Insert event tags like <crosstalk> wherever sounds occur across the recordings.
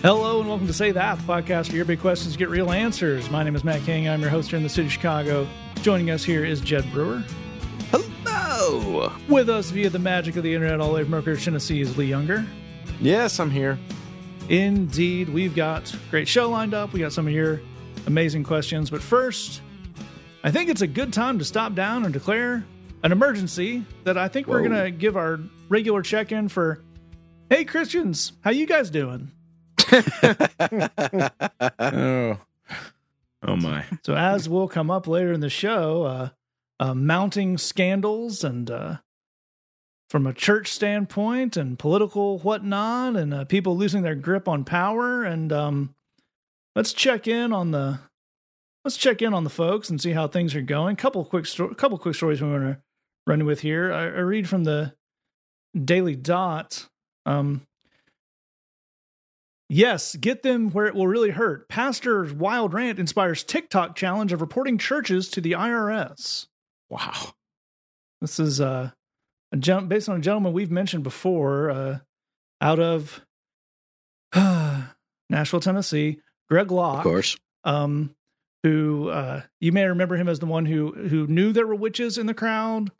Hello and welcome to Say That, the podcast where your big questions get real answers. My name is Matt King. I'm your host here in the city of Chicago. Joining us here is Jed Brewer. Hello. With us via the magic of the internet all the way from Mercury, Tennessee is Lee Younger. Yes, I'm here. Indeed, we've got a great show lined up. We got some of your amazing questions. But first, I think it's a good time to stop down and declare an emergency that I think we're going to give our regular check-in for Hey Christians, how you guys doing? <laughs> Oh, oh my. So as will come up later in the show, uh, uh, mounting scandals and uh, from a church standpoint and political whatnot, and uh, people losing their grip on power. And um, let's check in on the let's check in on the folks and see how things are going. Couple quick sto- couple quick stories we want to run with here. I, I read from the Daily Dot. Um, Yes, get them where it will really hurt. Pastor's wild rant inspires TikTok challenge of reporting churches to the IRS. Wow. This is uh, a gen- based on a gentleman we've mentioned before, uh, out of uh, <sighs> Nashville, Tennessee, Greg Locke, Of course. um, who uh, you may remember him as the one who who knew there were witches in the crowd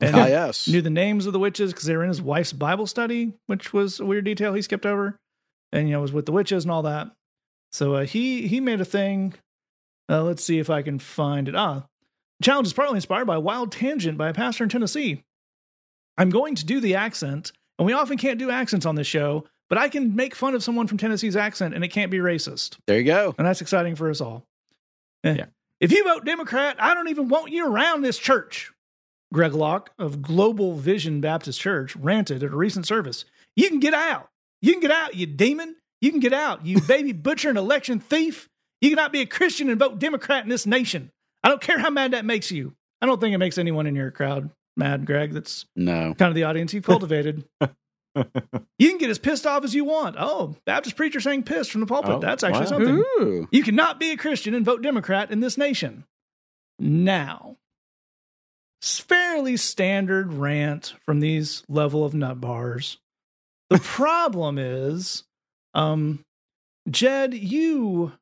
and Ah, yes. knew the names of the witches because they were in his wife's Bible study, which was a weird detail he skipped over, and you know was with the witches and all that. So uh, he he made a thing. Uh, let's see if I can find it. Ah, the challenge is partly inspired by a wild tangent by a pastor in Tennessee. I'm going to do the accent, and we often can't do accents on this show, but I can make fun of someone from Tennessee's accent, and it can't be racist, there you go. and that's exciting for us all. Eh. Yeah. If you vote Democrat, I don't even want you around this church. Greg Locke of Global Vision Baptist Church ranted at a recent service. You can get out. You can get out, you demon. You can get out, you <laughs> baby butcher and election thief. You cannot be a Christian and vote Democrat in this nation. I don't care how mad that makes you. I don't think it makes anyone in your crowd mad, Greg. That's No. kind of the audience you've cultivated. <laughs> you can get as pissed off as you want. Oh, Baptist preacher saying pissed from the pulpit. Oh, That's actually wow. something. Ooh. You cannot be a Christian and vote Democrat in this nation. Now, fairly standard rant from these level of nut bars. The problem is, um, Jed, you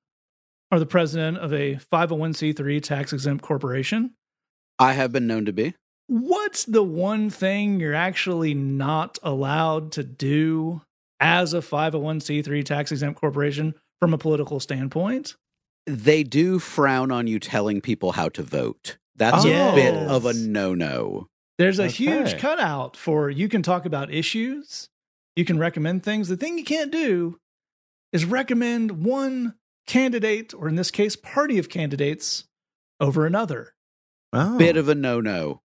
are the president of a 501c3 tax exempt corporation. I have been known to be. What's the one thing you're actually not allowed to do as a 501c3 tax exempt corporation from a political standpoint? They do frown on you telling people how to vote. That's Yes. a bit of a no no. There's a Okay. huge cutout for you can talk about issues, you can recommend things. The thing you can't do is recommend one candidate, or in this case, party of candidates, over another. Oh. Bit of a no no.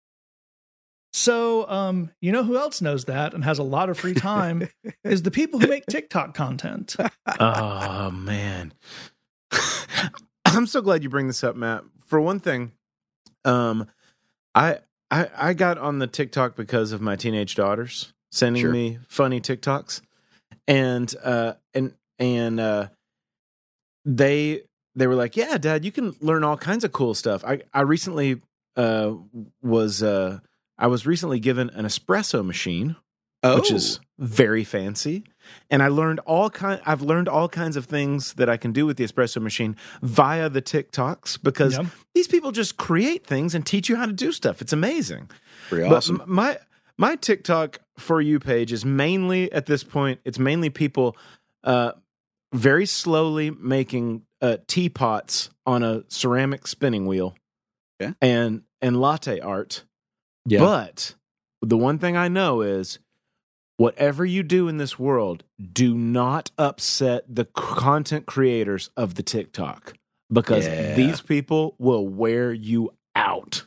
So, um, you know who else knows that and has a lot of free time <laughs> is the people who make TikTok content. Oh man. <laughs> I'm so glad you bring this up, Matt. For one thing, um I I I got on the TikTok because of my teenage daughters sending Sure. me funny TikToks. And uh and and uh they they were like, "Yeah, dad, you can learn all kinds of cool stuff." I I recently uh was uh I was recently given an espresso machine Oh, which is very fancy. And I learned all kind I've learned all kinds of things that I can do with the espresso machine via the TikToks because Yep. these people just create things and teach you how to do stuff. It's amazing. pretty awesome. m- my my TikTok for you page is mainly at this point it's mainly people uh very slowly making uh teapots on a ceramic spinning wheel. Okay. And and latte art. Yeah. But the one thing I know is whatever you do in this world, do not upset the content creators of the TikTok because Yeah. these people will wear you out.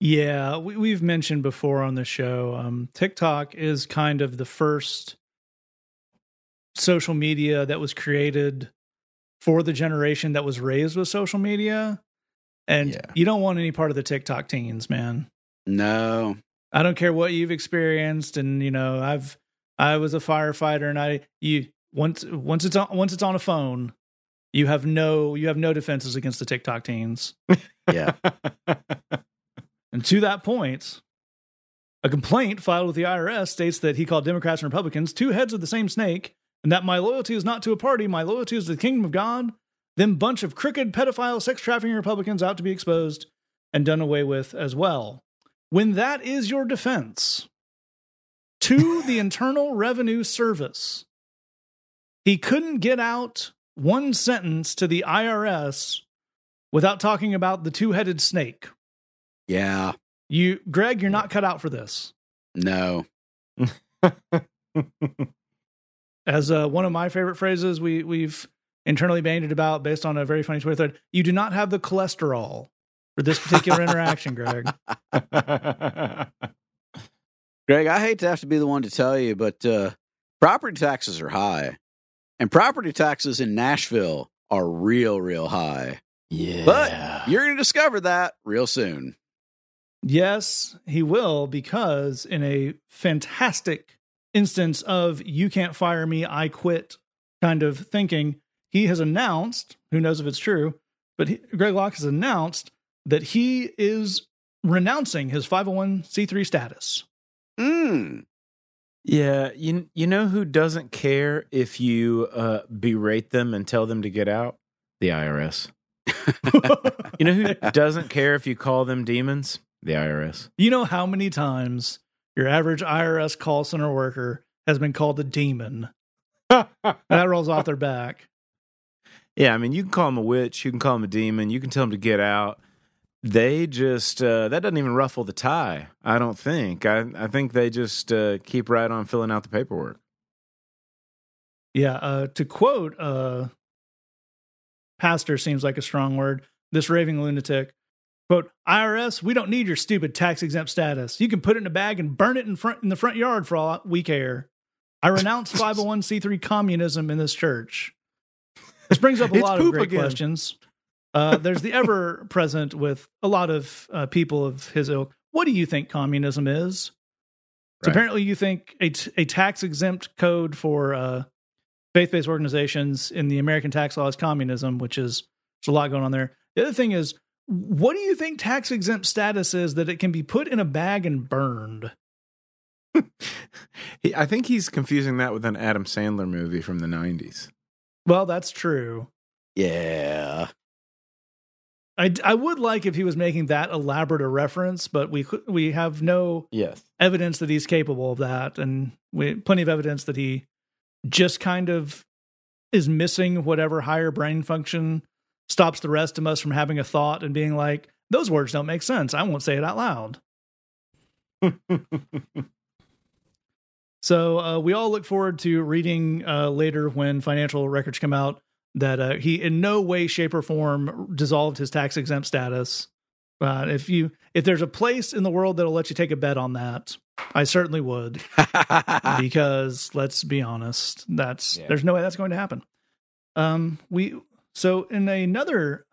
Yeah, we, we've mentioned before on the show. Um, TikTok is kind of the first social media that was created for the generation that was raised with social media. And Yeah. you don't want any part of the TikTok teens, man. no. I don't care what you've experienced. And, you know, I've, I was a firefighter and I, you, once, once it's on, once it's on a phone, you have no, you have no defenses against the TikTok teens. Yeah. <laughs> And to that point, a complaint filed with the IRS states that he called Democrats and Republicans two heads of the same snake and that my loyalty is not to a party, my loyalty is to the kingdom of God. Them bunch of crooked pedophile sex trafficking Republicans out to be exposed and done away with as well. When that is your defense to <laughs> the Internal Revenue Service, he couldn't get out one sentence to the IRS without talking about the two headed snake. Yeah. You, Greg, you're not cut out for this. No. <laughs> As uh, one of my favorite phrases, we we've internally bandied about based on a very funny Twitter thread. You do not have the cholesterol for this particular interaction, Greg. <laughs> Greg, I hate to have to be the one to tell you, but uh, property taxes are high. And property taxes in Nashville are real, real high. yeah. But you're going to discover that real soon. Yes, he will, because in a fantastic instance of you can't fire me, I quit kind of thinking, he has announced, who knows if it's true, but he, Greg Locke has announced that he is renouncing his 501c3 status. Mm. Yeah, you you know who doesn't care if you uh, berate them and tell them to get out? The IRS. <laughs> <laughs> You know who doesn't care if you call them demons? The IRS. You know how many times your average IRS call center worker has been called a demon? that rolls off their back. Yeah, I mean, you can call them a witch, you can call them a demon, you can tell them to get out. They just uh, that doesn't even ruffle the tie. I don't think. I I think they just uh, keep right on filling out the paperwork. Yeah, uh, to quote uh, pastor seems like a strong word. This raving lunatic, quote, IRS, we don't need your stupid tax exempt status. You can put it in a bag and burn it in front in the front yard for all we care. I renounce <laughs> 501c3 communism in this church. This brings up a lot of great again. questions. Uh, there's the ever <laughs> present with a lot of uh, people of his ilk. What do you think communism is? So Right. apparently, you think a, t- a tax exempt code for uh, faith based organizations in the American tax law is communism, which is there's a lot going on there. The other thing is, what do you think tax exempt status is that it can be put in a bag and burned? <laughs> I think he's confusing that with an Adam Sandler movie from the '90s. Well, that's true. Yeah. I, I would like if he was making that elaborate a reference, but we we have no Yes. evidence that he's capable of that, and we plenty of evidence that he just kind of is missing whatever higher brain function stops the rest of us from having a thought and being like, those words don't make sense. I won't say it out loud. <laughs> So uh, we all look forward to reading uh, later when financial records come out that uh, he in no way, shape, or form dissolved his tax exempt status. Uh, if you if there's a place in the world that'll let you take a bet on that, I certainly would. <laughs> because let's be honest, that's Yeah. there's no way that's going to happen. Um, we so in another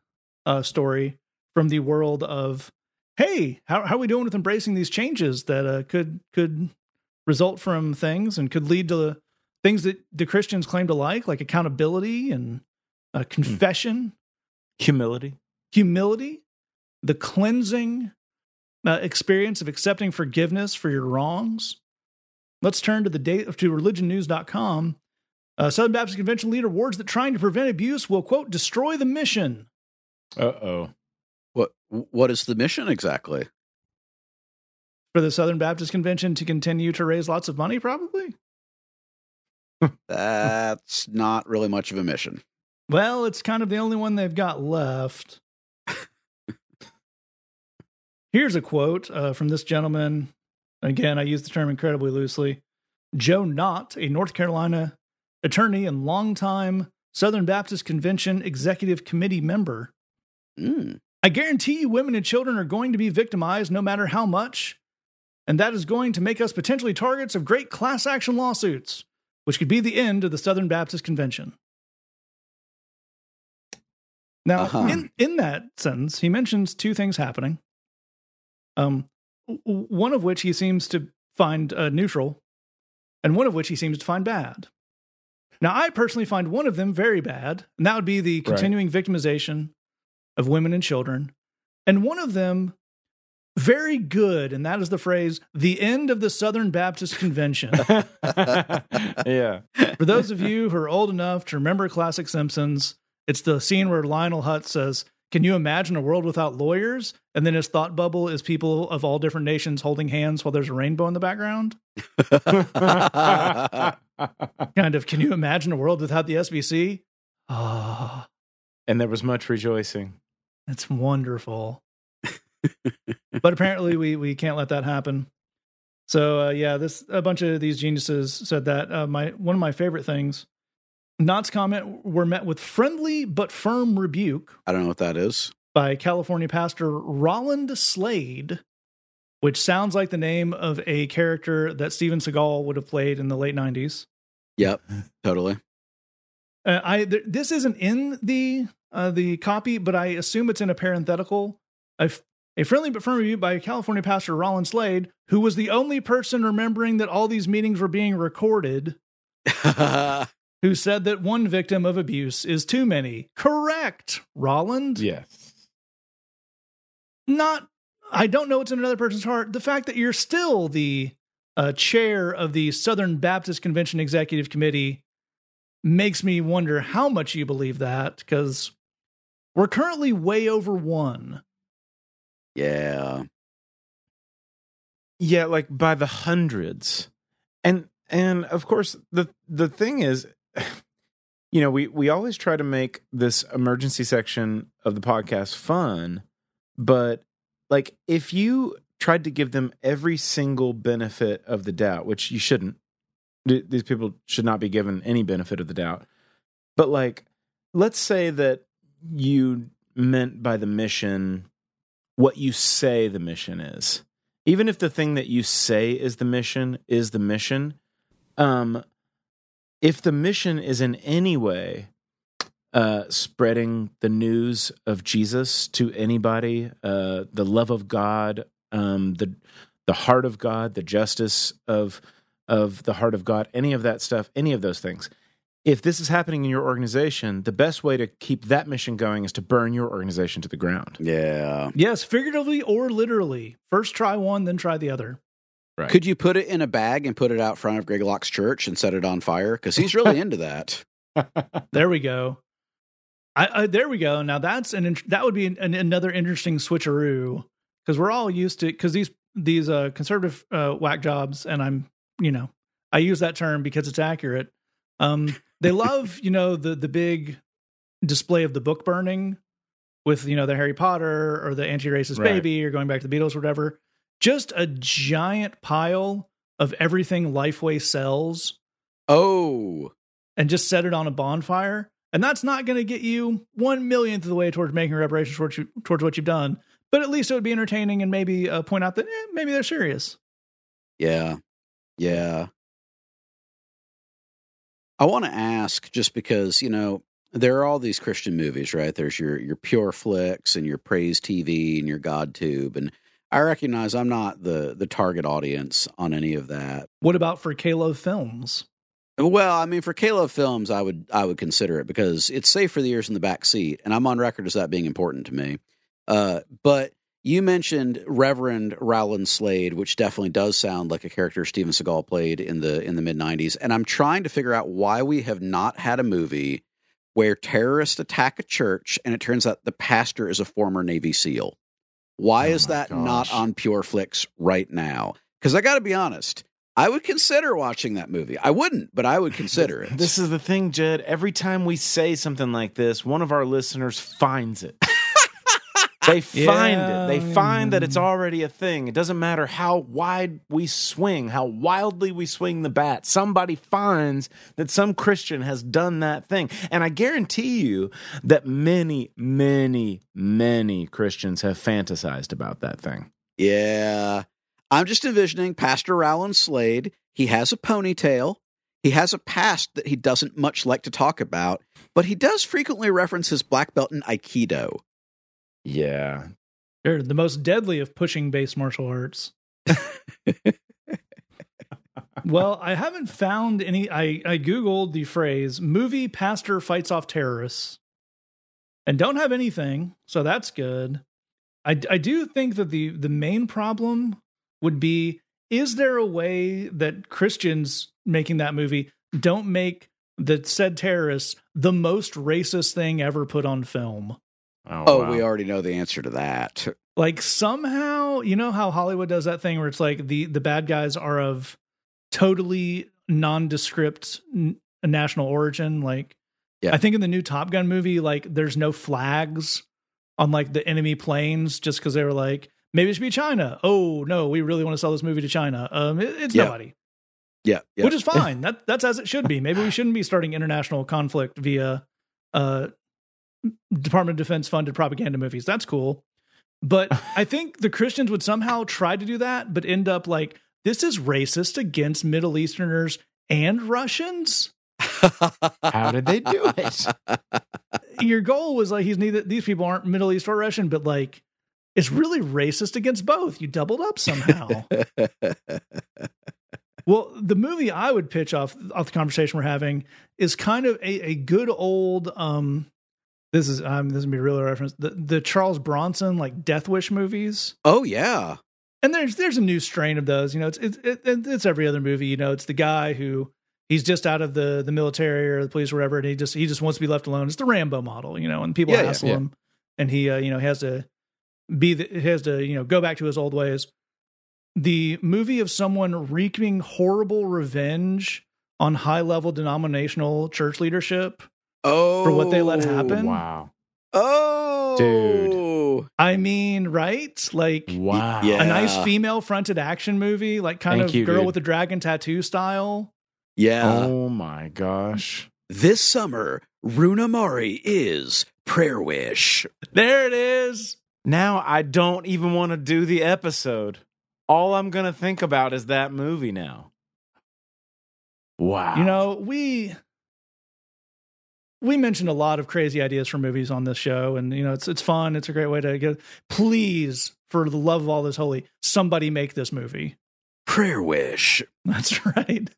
uh, story from the world of hey, how how are we doing with embracing these changes that uh, could could result from things and could lead to things that the Christians claim to like, like accountability and uh, confession, Humility. humility, the cleansing uh, experience of accepting forgiveness for your wrongs. Let's turn to the date to religionnews.com. Uh, Southern Baptist Convention leader warns that trying to prevent abuse will quote destroy the mission. Uh oh. what what is the mission exactly? For the Southern Baptist Convention to continue to raise lots of money, probably. <laughs> <laughs> That's not really much of a mission. Well, it's kind of the only one they've got left. Here's a quote uh, from this gentleman. Again, I use the term incredibly loosely. Joe Knott, a North Carolina attorney and longtime Southern Baptist Convention Executive Committee member. Mm. I guarantee you, women and children are going to be victimized no matter how much. And that is going to make us potentially targets of great class action lawsuits, which could be the end of the Southern Baptist Convention. Now, Uh-huh. in, in that sentence, he mentions two things happening. Um, one of which he seems to find uh, neutral, and one of which he seems to find bad. Now, I personally find one of them very bad, and that would be the Right. continuing victimization of women and children. And one of them very good, and that is the phrase the end of the Southern Baptist Convention. <laughs> <laughs> yeah. For those of you who are old enough to remember classic Simpsons, it's the scene where Lionel Hutz says, Can you imagine a world without lawyers? And then his thought bubble is people of all different nations holding hands while there's a rainbow in the background. <laughs> <laughs> Kind of, can you imagine a world without the SBC? Ah, and there was much rejoicing. it's wonderful. but apparently we we can't let that happen. So uh, yeah, this a bunch of these geniuses said that. Uh, my one of my favorite things, Knott's comment were met with friendly but firm rebuke I don't know what that is. by California pastor Rolland Slade, which sounds like the name of a character that Steven Seagal would have played in the late '90s. Yep, totally. Uh, I th- this isn't in the uh, the copy, but I assume it's in a parenthetical. A, f- a friendly but firm review by California pastor Rolland Slade, who was the only person remembering that all these meetings were being recorded, <laughs> who said that one victim of abuse is too many. Correct, Rolland. Yes. Not. I don't know what's in another person's heart. The fact that you're still the uh, chair of the Southern Baptist Convention Executive Committee makes me wonder how much you believe that because we're currently way over one. yeah. Yeah, like by the hundreds. And and of course the the thing is <sighs> you know, we we always try to make this emergency section of the podcast fun, but like if you tried to give them every single benefit of the doubt, which you shouldn't. These people should not be given any benefit of the doubt. But like let's say that you meant by the mission what you say the mission is even if the thing that you say is the mission is the mission um if the mission is in any way uh spreading the news of Jesus to anybody uh the love of God um the the heart of God the justice of of the heart of God any of that stuff any of those things if this is happening in your organization the best way to keep that mission going is to burn your organization to the ground Yeah. Yes, figuratively or literally. First try one, then try the other. right Could you put it in a bag and put it out front of Greg Locke's church and set it on fire? Because he's really <laughs> into that. There we go. I, I there we go. Now that's an that would be an, an, another interesting switcheroo because we're all used to because these these uh, conservative uh, whack jobs and I'm you know I use that term because it's accurate. Um, they <laughs> love you know the the big display of the book burning with you know the Harry Potter or the anti-racist Right. baby or going back to the Beatles or whatever. Just a giant pile of everything Lifeway sells Oh, and just set it on a bonfire. And that's not going to get you one millionth of the way towards making reparations towards, you, towards what you've done. But at least it would be entertaining and maybe uh, point out that eh, maybe they're serious. yeah. Yeah. I want to ask just because, you know, there are all these Christian movies, right? There's your your Pure Flix and your Praise TV and your GodTube and I recognize I'm not the the target audience on any of that. What about for Kalo Films? Well, I mean, for Caleb Films, I would I would consider it because it's safe for the ears in the back seat, and I'm on record as that being important to me. Uh, but you mentioned Reverend Rolland Slade, which definitely does sound like a character Steven Seagal played in the in the mid '90s, and I'm trying to figure out why we have not had a movie where terrorists attack a church and it turns out the pastor is a former Navy SEAL. Why Oh is that not on Pure Flix right now? Because I got to be honest, I would consider watching that movie. I wouldn't, but I would consider it. This is the thing, Jed. Every time we say something like this, one of our listeners finds it. <laughs> they find it. They find that it's already a thing. It doesn't matter how wide we swing, how wildly we swing the bat. Somebody finds that some Christian has done that thing. And I guarantee you that many, many, many Christians have fantasized about that thing. Yeah. I'm just envisioning Pastor Rolland Slade. He has a ponytail. He has a past that he doesn't much like to talk about, but he does frequently reference his black belt in Aikido. Yeah. They're the most deadly of pushing base martial arts. <laughs> well, I haven't found any. I, I Googled the phrase movie pastor fights off terrorists and don't have anything. So that's good. I I do think that the the main problem would be is there a way that Christians making that movie don't make the said terrorists the most racist thing ever put on film? Oh, oh wow. we already know the answer to that. <laughs> Like somehow, you know how Hollywood does that thing where it's like the the bad guys are of totally nondescript n- national origin. Like, Yeah. I think in the new Top Gun movie, like there's no flags on like the enemy planes just because they were like maybe it should be China. Oh no, we really want to sell this movie to China. Um, it- it's Yeah. nobody, Yeah, yeah. which is <laughs> fine. that that's as it should be. Maybe we shouldn't be starting international conflict via uh Department of Defense funded propaganda movies. That's cool. But <laughs> I think the Christians would somehow try to do that, but end up like, this is racist against Middle Easterners and Russians. How did they do it? Your goal was like, he's neither, these people aren't Middle East or Russian, but like, it's really racist against both. You doubled up somehow. <laughs> well, the movie I would pitch off off the conversation we're having is kind of a, a good old um this is um this is gonna be a real reference. The the Charles Bronson like Death Wish movies. oh yeah. and there's there's a new strain of those. You know, it's it's it, it's every other movie. You know, it's the guy who he's just out of the the military or the police or whatever, and he just he just wants to be left alone. It's the Rambo model, you know, and people Yeah, yeah, hassle yeah. him, and he uh, you know he has to be the, he has to you know go back to his old ways. The movie of someone wreaking horrible revenge on high level denominational church leadership. Oh, For what they let oh, happen? Wow. Oh, Dude. I mean, right? Like Wow. Yeah. a nice female fronted action movie, like kind Thank of you, girl dude. with the dragon tattoo style. Yeah. Oh my gosh. This summer, Rooney Mara is Prayer Wish. There it is. Now I don't even want to do the episode. All I'm going to think about is that movie now. Wow. You know, we we mentioned a lot of crazy ideas for movies on this show, and you know, it's it's fun. It's a great way to get. Please, for the love of all that's holy, somebody make this movie. Prayer Wish. <laughs> That's right.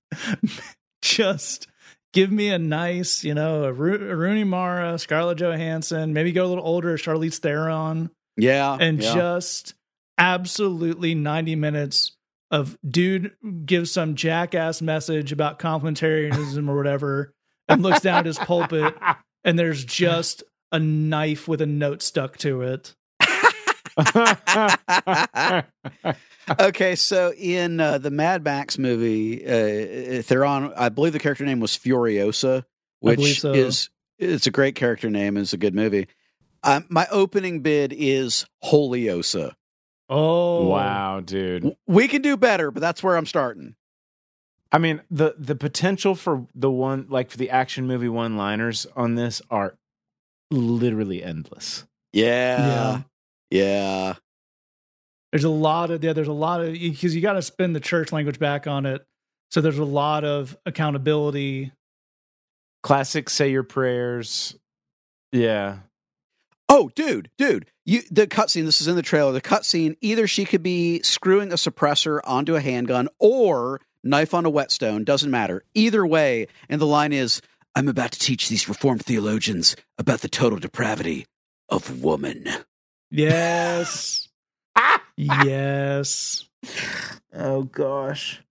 <laughs> Just give me a nice, you know, a, Ro- a Rooney Mara, Scarlett Johansson, maybe go a little older, Charlize Theron. Yeah. and yeah. just absolutely 90 minutes of dude gives some jackass message about complementarianism or whatever <laughs> and looks down at his pulpit and there's just a knife with a note stuck to it. <laughs> okay, so in uh, the Mad Max movie, uh, Theron, I believe the character name was Furiosa, which so. is it's a great character name. It's a good movie. Um, my opening bid is Holiosa. Oh. wow, dude. We can do better, but that's where I'm starting. I mean, the the potential for the one like for the action movie one-liners on this are literally endless. Yeah, yeah, There's a lot of yeah, there's a lot of because you got to spin the church language back on it. So there's a lot of accountability. Classic say your prayers. Yeah. Oh, dude, dude, you the cutscene. This is in the trailer. The cutscene. Either she could be screwing a suppressor onto a handgun or knife on a whetstone. Doesn't matter. Either way, and the line is, "I'm about to teach these reformed theologians about the total depravity of woman." Yes. <laughs> yes. Oh gosh.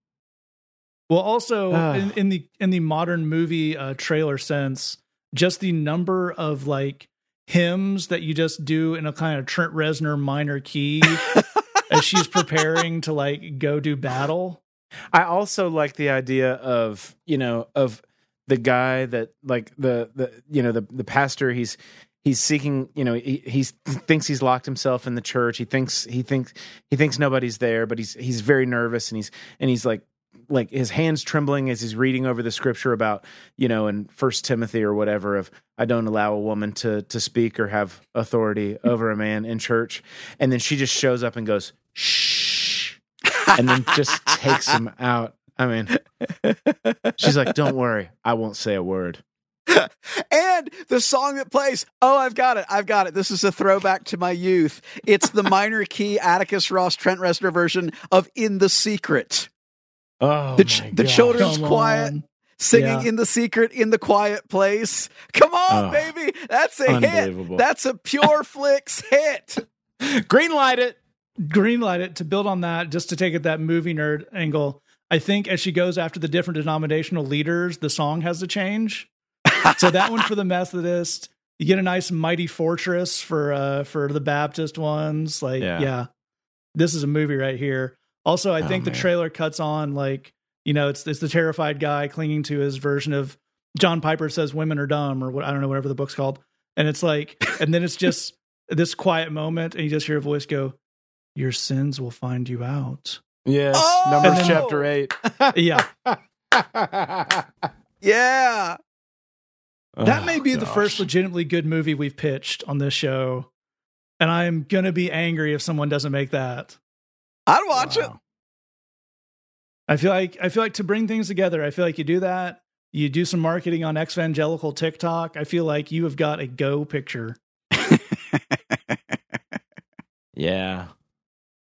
Well, also Ah. in, in the in the modern movie uh, trailer sense, just the number of like hymns that you just do in a kind of Trent Reznor minor key <laughs> as she's preparing to like go do battle. I also like the idea of you know of the guy that like the the you know the the pastor he's he's seeking you know he he's, thinks he's locked himself in the church he thinks he thinks he thinks nobody's there but he's he's very nervous and he's and he's like like his hands trembling as he's reading over the scripture about you know in first timothy or whatever of i don't allow a woman to to speak or have authority hmm. over a man in church and then she just shows up and goes shh and then just <laughs> takes him out i mean she's like don't worry i won't say a word and the song that plays, oh, I've got it. I've got it. This is a throwback to my youth. It's the minor key Atticus Ross Trent Reznor version of In the Secret. Oh The ch- the children's Come quiet on. singing Yeah. In the Secret in the Quiet Place. Come on, Oh, baby. That's a hit. That's a pure <laughs> flicks hit. Greenlight it. greenlight it to build on that, just to take it that movie nerd angle. I think as she goes after the different denominational leaders, the song has to change. so that one for the <laughs> Methodist, you get a nice mighty fortress for uh for the Baptist ones. Like, Yeah. yeah, this is a movie right here. Also, I Oh, think the trailer cuts on like you know it's it's the terrified guy clinging to his version of John Piper says women are dumb or what I don't know whatever the book's called, and it's like and then it's just <laughs> this quiet moment and you just hear a voice go, "Your sins will find you out." Yes. Oh! Numbers then- chapter eight. <laughs> Yeah, <laughs> Yeah. that Oh, may be the first legitimately good movie we've pitched on this show, and I'm gonna be angry if someone doesn't make that. I'd watch it. I feel like I feel like to bring things together, I feel like you do that. You do some marketing on Evangelical TikTok. I feel like you have got a go picture. <laughs> Yeah.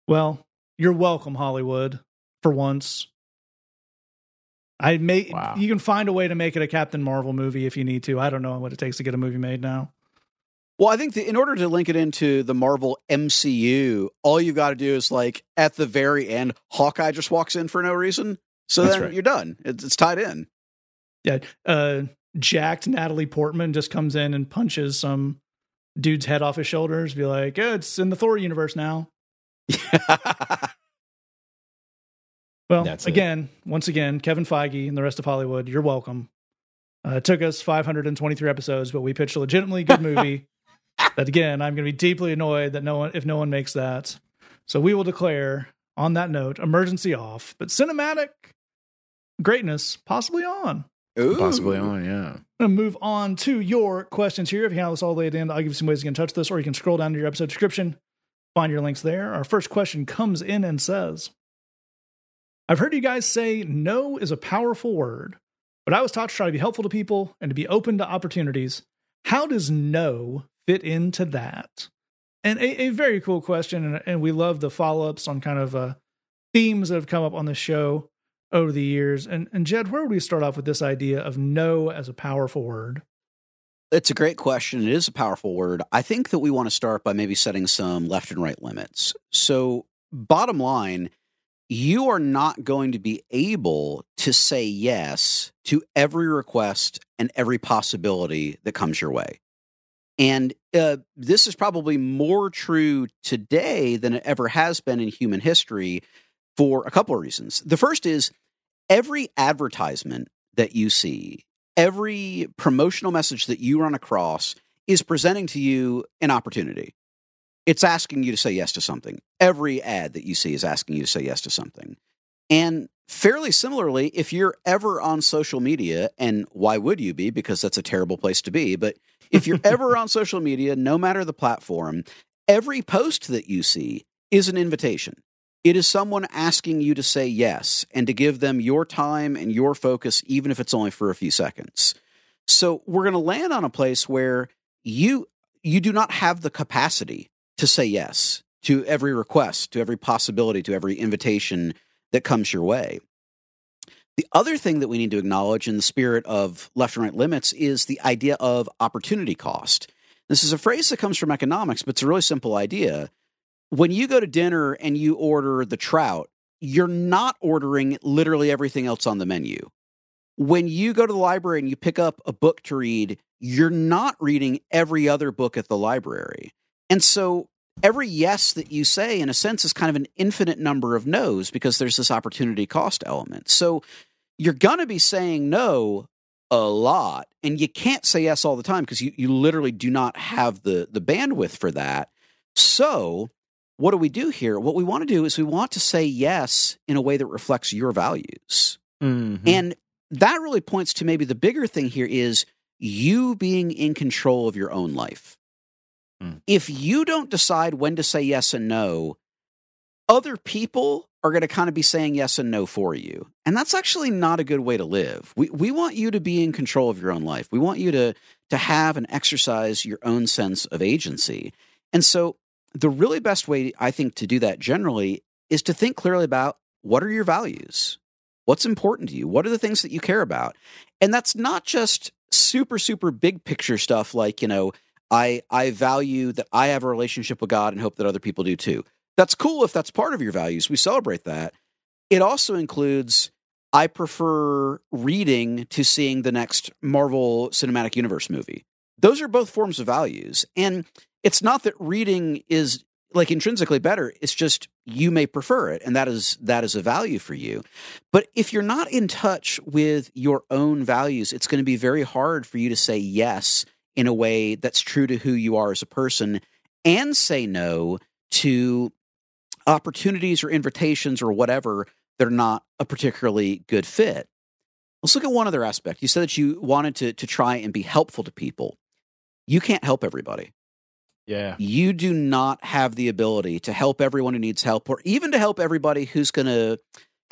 Well, you're welcome, Hollywood, for once. I may Wow. you can find a way to make it a Captain Marvel movie if you need to. I don't know what it takes to get a movie made now. Well, I think that in order to link it into the Marvel MCU, all you've got to do is like at the very end, Hawkeye just walks in for no reason. So That's then right. you're done. It's, it's tied in. Yeah, uh, jacked Natalie Portman just comes in and punches some dude's head off his shoulders. Be like, "Yeah, it's in the Thor universe now." <laughs> Well, That's it. again, once again, Kevin Feige and the rest of Hollywood, you're welcome. Uh, it took us 523 episodes, but we pitched a legitimately good <laughs> movie. That again, I'm going to be deeply annoyed that no one, if no one makes that. So we will declare on that note, emergency off, but cinematic greatness possibly on. Ooh. Possibly on, yeah. I'm going to move on to your questions here. If you have this all laid in, I'll give you some ways you can touch this, or you can scroll down to your episode description, find your links there. Our first question comes in and says, I've heard you guys say no is a powerful word, but I was taught to try to be helpful to people and to be open to opportunities. How does no fit into that? And a, a very cool question, and, and we love the follow ups on kind of uh, themes that have come up on the show over the years. And, and Jed, where would we start off with this idea of no as a powerful word? It's a great question. It is a powerful word. I think that we want to start by maybe setting some left and right limits. So, bottom line, you are not going to be able to say yes to every request and every possibility that comes your way. And uh, this is probably more true today than it ever has been in human history for a couple of reasons. The first is every advertisement that you see, every promotional message that you run across is presenting to you an opportunity. It's asking you to say yes to something. Every ad that you see is asking you to say yes to something. And fairly similarly, if you're ever on social media, and why would you be? Because that's a terrible place to be. But if you're ever <laughs> on social media, no matter the platform, every post that you see is an invitation. It is someone asking you to say yes and to give them your time and your focus, even if it's only for a few seconds. So we're going to land on a place where you you do not have the capacity to say yes to every request, to every possibility, to every invitation that comes your way. The other thing that we need to acknowledge in the spirit of left and right limits is the idea of opportunity cost. This is a phrase that comes from economics, but it's a really simple idea. When you go to dinner and you order the trout, you're not ordering literally everything else on the menu. When you go to the library and you pick up a book to read, you're not reading every other book at the library. And so every yes that you say, in a sense, is kind of an infinite number of no's because there's this opportunity cost element. So you're going to be saying no a lot, and you can't say yes all the time because you, you literally do not have the, the bandwidth for that. So, what do we do here? What we want to do is we want to say yes in a way that reflects your values. Mhm. And that really points to maybe the bigger thing here is you being in control of your own life. Mm. If you don't decide when to say yes and no, other people are going to kind of be saying yes and no for you. And that's actually not a good way to live. We we want you to be in control of your own life. We want you to to have and exercise your own sense of agency. And so the really best way I think to do that generally is to think clearly about what are your values? What's important to you? What are the things that you care about? And that's not just super, super big picture stuff like, you know, I I value that I have a relationship with God and hope that other people do too. That's cool if that's part of your values. We celebrate that. It also includes I prefer reading to seeing the next Marvel Cinematic Universe movie. Those are both forms of values. And it's not that reading is like intrinsically better. It's just you may prefer it and that is that is a value for you. But if you're not in touch with your own values, it's going to be very hard for you to say yes in a way that's true to who you are as a person and say no to opportunities or invitations or whatever they're not a particularly good fit. Let's look at one other aspect. You said that you wanted to, to try and be helpful to people. You can't help everybody. Yeah. You do not have the ability to help everyone who needs help or even to help everybody who's going to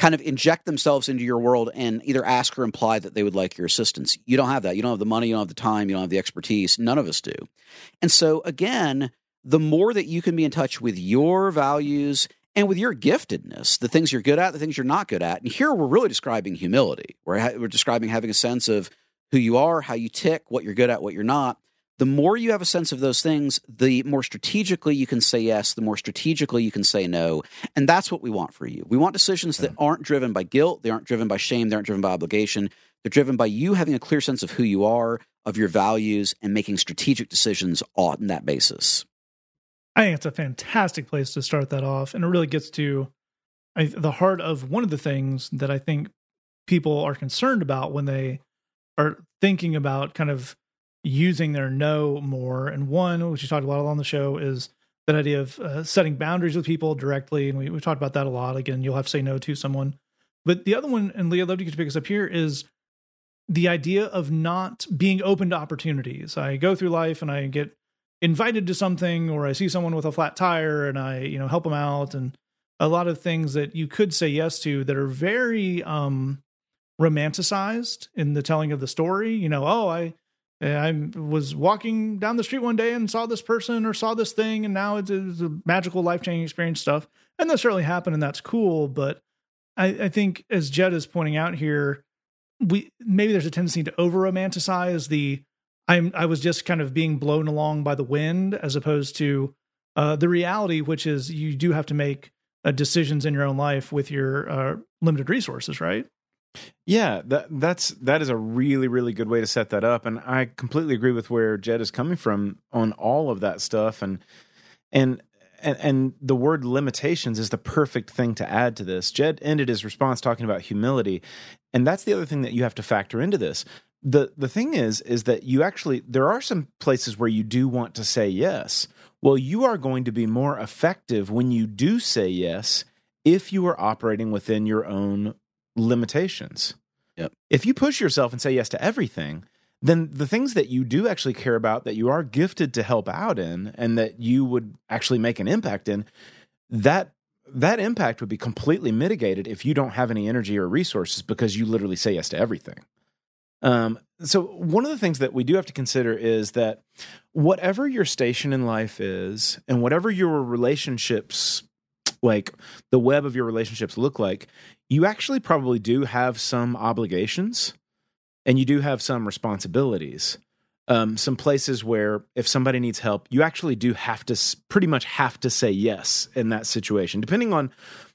kind of inject themselves into your world and either ask or imply that they would like your assistance. You don't have that. You don't have the money, you don't have the time, you don't have the expertise. None of us do. And so, again, the more that you can be in touch with your values and with your giftedness, the things you're good at, the things you're not good at. And here we're really describing humility. We're, we're describing having a sense of who you are, how you tick, what you're good at, what you're not. The more you have a sense of those things, the more strategically you can say yes, the more strategically you can say no. And that's what we want for you. We want decisions that aren't driven by guilt, they aren't driven by shame, they aren't driven by obligation. They're driven by you having a clear sense of who you are, of your values, and making strategic decisions on that basis. I think it's a fantastic place to start that off, and it really gets to I, the heart of one of the things that I think people are concerned about when they are thinking about kind of using their no more. And one, which you talked a lot on the show, is that idea of uh, setting boundaries with people directly, and we we talked about that a lot. Again, you'll have to say no to someone. But the other one, and Leah, I'd love you to pick us up here, is the idea of not being open to opportunities. I go through life and I get invited to something or I see someone with a flat tire and I, you know, help them out and a lot of things that you could say yes to that are very um romanticized in the telling of the story. You know, oh, I I was walking down the street one day and saw this person or saw this thing, and now it's, it's a magical, life changing experience stuff. And that certainly happened, and that's cool. But I, I think, as Jed is pointing out here, we maybe there's a tendency to over romanticize the I'm I was just kind of being blown along by the wind as opposed to uh, the reality, which is you do have to make uh, decisions in your own life with your uh, limited resources, right? Yeah, that that's that is a really really good way to set that up, and I completely agree with where Jed is coming from on all of that stuff, and and and, and the word limitations is the perfect thing to add to this. Jed ended his response talking about humility, and that's the other thing that you have to factor into this the the thing is is that you actually there are some places where you do want to say yes well you are going to be more effective when you do say yes if you are operating within your own limitations yep. if you push yourself and say yes to everything then the things that you do actually care about that you are gifted to help out in and that you would actually make an impact in that that impact would be completely mitigated if you don't have any energy or resources because you literally say yes to everything um, so, one of the things that we do have to consider is that whatever your station in life is, and whatever your relationships, like the web of your relationships, look like, you actually probably do have some obligations and you do have some responsibilities. Um, some places where if somebody needs help, you actually do have to pretty much have to say yes in that situation, depending on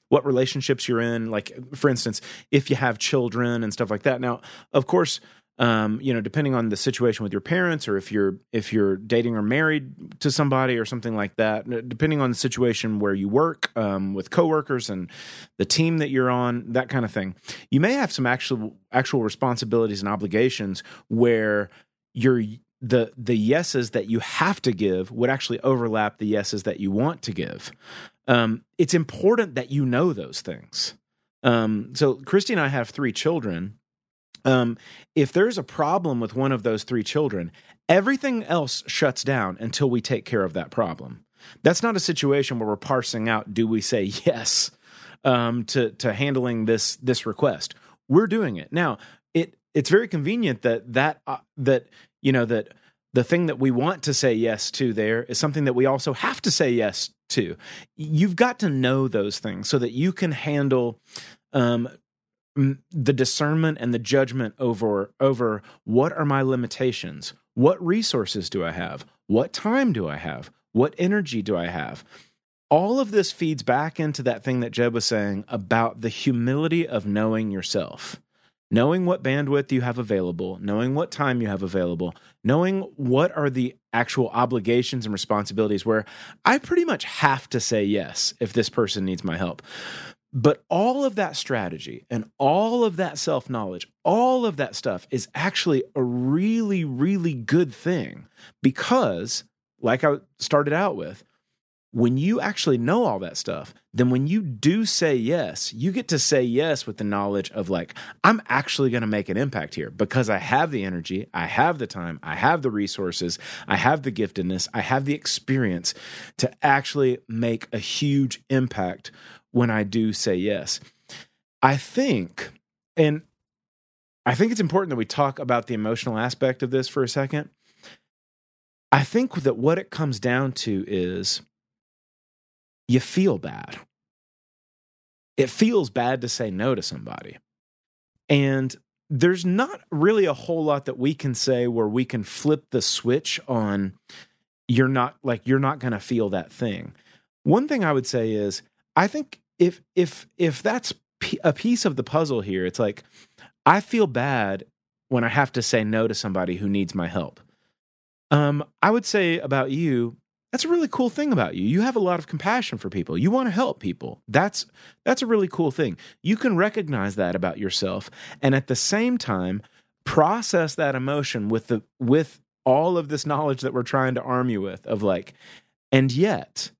what relationships you're in. Like, for instance, if you have children and stuff like that. Now, of course, um, you know, depending on the situation with your parents, or if you're if you're dating or married to somebody or something like that, depending on the situation where you work um, with coworkers and the team that you're on, that kind of thing, you may have some actual actual responsibilities and obligations where you're the the yeses that you have to give would actually overlap the yeses that you want to give. Um, it's important that you know those things. Um, so Christy and I have three children um, if there's a problem with one of those three children, everything else shuts down until we take care of that problem. That's not a situation where we're parsing out do we say <laughs> yes um, to to handling this this request. We're doing it now. It it's very convenient that that uh, that you know that the thing that we want to say yes to there is something that we also have to say yes to. You've got to know those things so that you can handle um, the discernment and the judgment over over what are my limitations what resources do i have What time do I have? What energy do I have? All of this feeds back into that thing that Jed was saying about the humility of knowing yourself knowing what bandwidth you have available, knowing what time you have available, knowing what are the actual obligations and responsibilities where I pretty much have to say yes if this person needs my help. But all of that strategy and all of that self knowledge, all of that stuff is actually a really, really good thing because, like I started out with, when you actually know all that stuff, then when you do say yes, you get to say yes with the knowledge of like, I'm actually going to make an impact here because I have the energy, I have the time, I have the resources, I have the giftedness, I have the experience to actually make a huge impact when I do say yes. I think, and I think it's important that we talk about the emotional aspect of this for a second. I think that what it comes down to is you feel bad. It feels bad to say no to somebody. And there's not really a whole lot that we can say where we can flip the switch on you're not like you're not going to feel that thing. One thing I would say is I think if if if that's a piece of the puzzle here, it's like I feel bad when I have to say no to somebody who needs my help. Um, I would say about you, that's a really cool thing about you. You have a lot of compassion for people. You want to help people. That's that's a really cool thing. You can recognize that about yourself and at the same time process that emotion with the with all of this knowledge that we're trying to arm you with of like and yet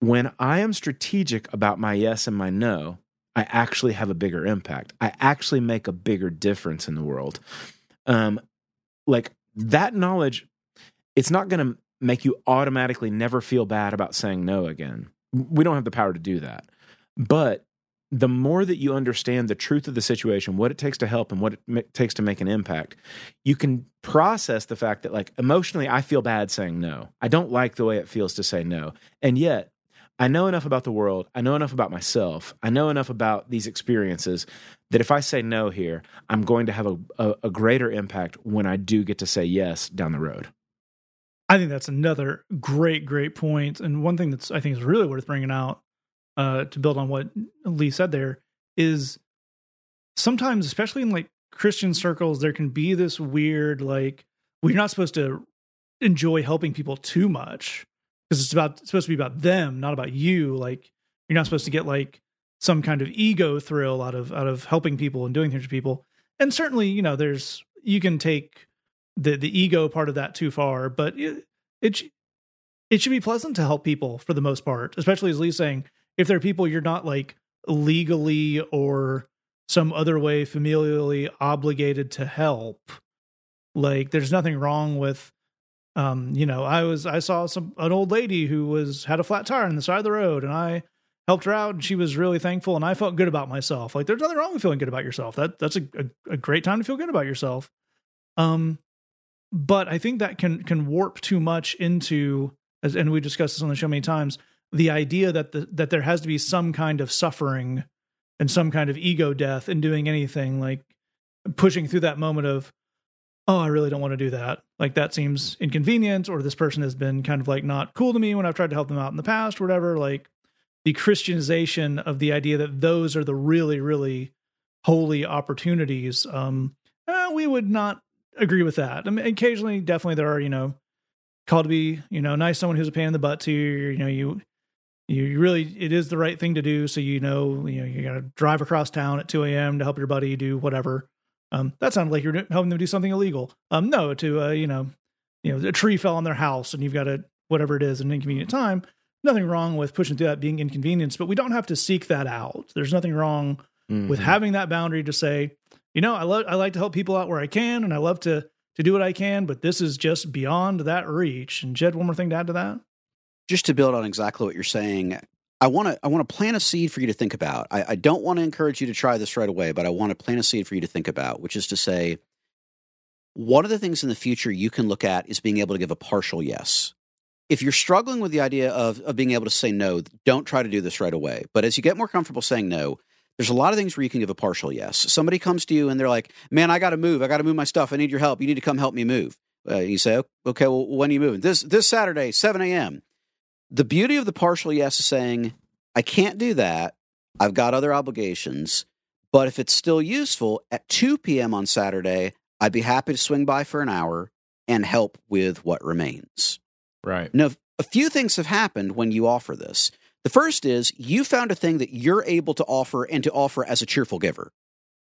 when I am strategic about my yes and my no, I actually have a bigger impact. I actually make a bigger difference in the world. Um like that knowledge it's not going to make you automatically never feel bad about saying no again. We don't have the power to do that. But the more that you understand the truth of the situation, what it takes to help and what it takes to make an impact, you can process the fact that, like, emotionally, I feel bad saying no. I don't like the way it feels to say no. And yet, I know enough about the world. I know enough about myself. I know enough about these experiences that if I say no here, I'm going to have a, a, a greater impact when I do get to say yes down the road. I think that's another great, great point. And one thing that's I think is really worth bringing out uh, to build on what Lee said there is sometimes, especially in like Christian circles, there can be this weird like we're not supposed to enjoy helping people too much because it's about it's supposed to be about them, not about you. Like you're not supposed to get like some kind of ego thrill out of out of helping people and doing things for people. And certainly, you know, there's you can take the the ego part of that too far, but it, it it should be pleasant to help people for the most part, especially as Lee's saying, if there are people you're not like legally or some other way familially obligated to help. Like there's nothing wrong with um, you know, I was I saw some an old lady who was had a flat tire on the side of the road and I helped her out and she was really thankful and I felt good about myself. Like there's nothing wrong with feeling good about yourself. That that's a, a, a great time to feel good about yourself. Um but I think that can can warp too much into as and we discussed this on the show many times the idea that the, that there has to be some kind of suffering and some kind of ego death in doing anything like pushing through that moment of oh I really don't want to do that like that seems inconvenient or this person has been kind of like not cool to me when I've tried to help them out in the past or whatever like the christianization of the idea that those are the really really holy opportunities um eh, we would not agree with that. I mean, occasionally, definitely, there are you know called to be you know nice someone who's a pain in the butt to you. You know you you really it is the right thing to do. So you know you know you got to drive across town at two a.m. to help your buddy do whatever. Um, that sounded like you're helping them do something illegal. Um, no, to uh, you know you know a tree fell on their house and you've got to whatever it is an inconvenient time. Nothing wrong with pushing through that being inconvenienced, but we don't have to seek that out. There's nothing wrong mm-hmm. with having that boundary to say, you know, I love I like to help people out where I can, and I love to to do what I can, but this is just beyond that reach. And Jed, one more thing to add to that. Just to build on exactly what you're saying, I want to I want to plant a seed for you to think about. I, I don't want to encourage you to try this right away, but I want to plant a seed for you to think about, which is to say, one of the things in the future you can look at is being able to give a partial yes. If you're struggling with the idea of, of being able to say no, don't try to do this right away. But as you get more comfortable saying no, there's a lot of things where you can give a partial yes. Somebody comes to you and they're like, "Man, I got to move. I got to move my stuff. I need your help. You need to come help me move." Uh, you say, okay, well, when are you moving? This this Saturday, seven a.m. The beauty of the partial yes is saying, I can't do that. I've got other obligations. But if it's still useful at 2 p.m. on Saturday, I'd be happy to swing by for an hour and help with what remains. Right. Now, a few things have happened when you offer this. The first is you found a thing that you're able to offer and to offer as a cheerful giver.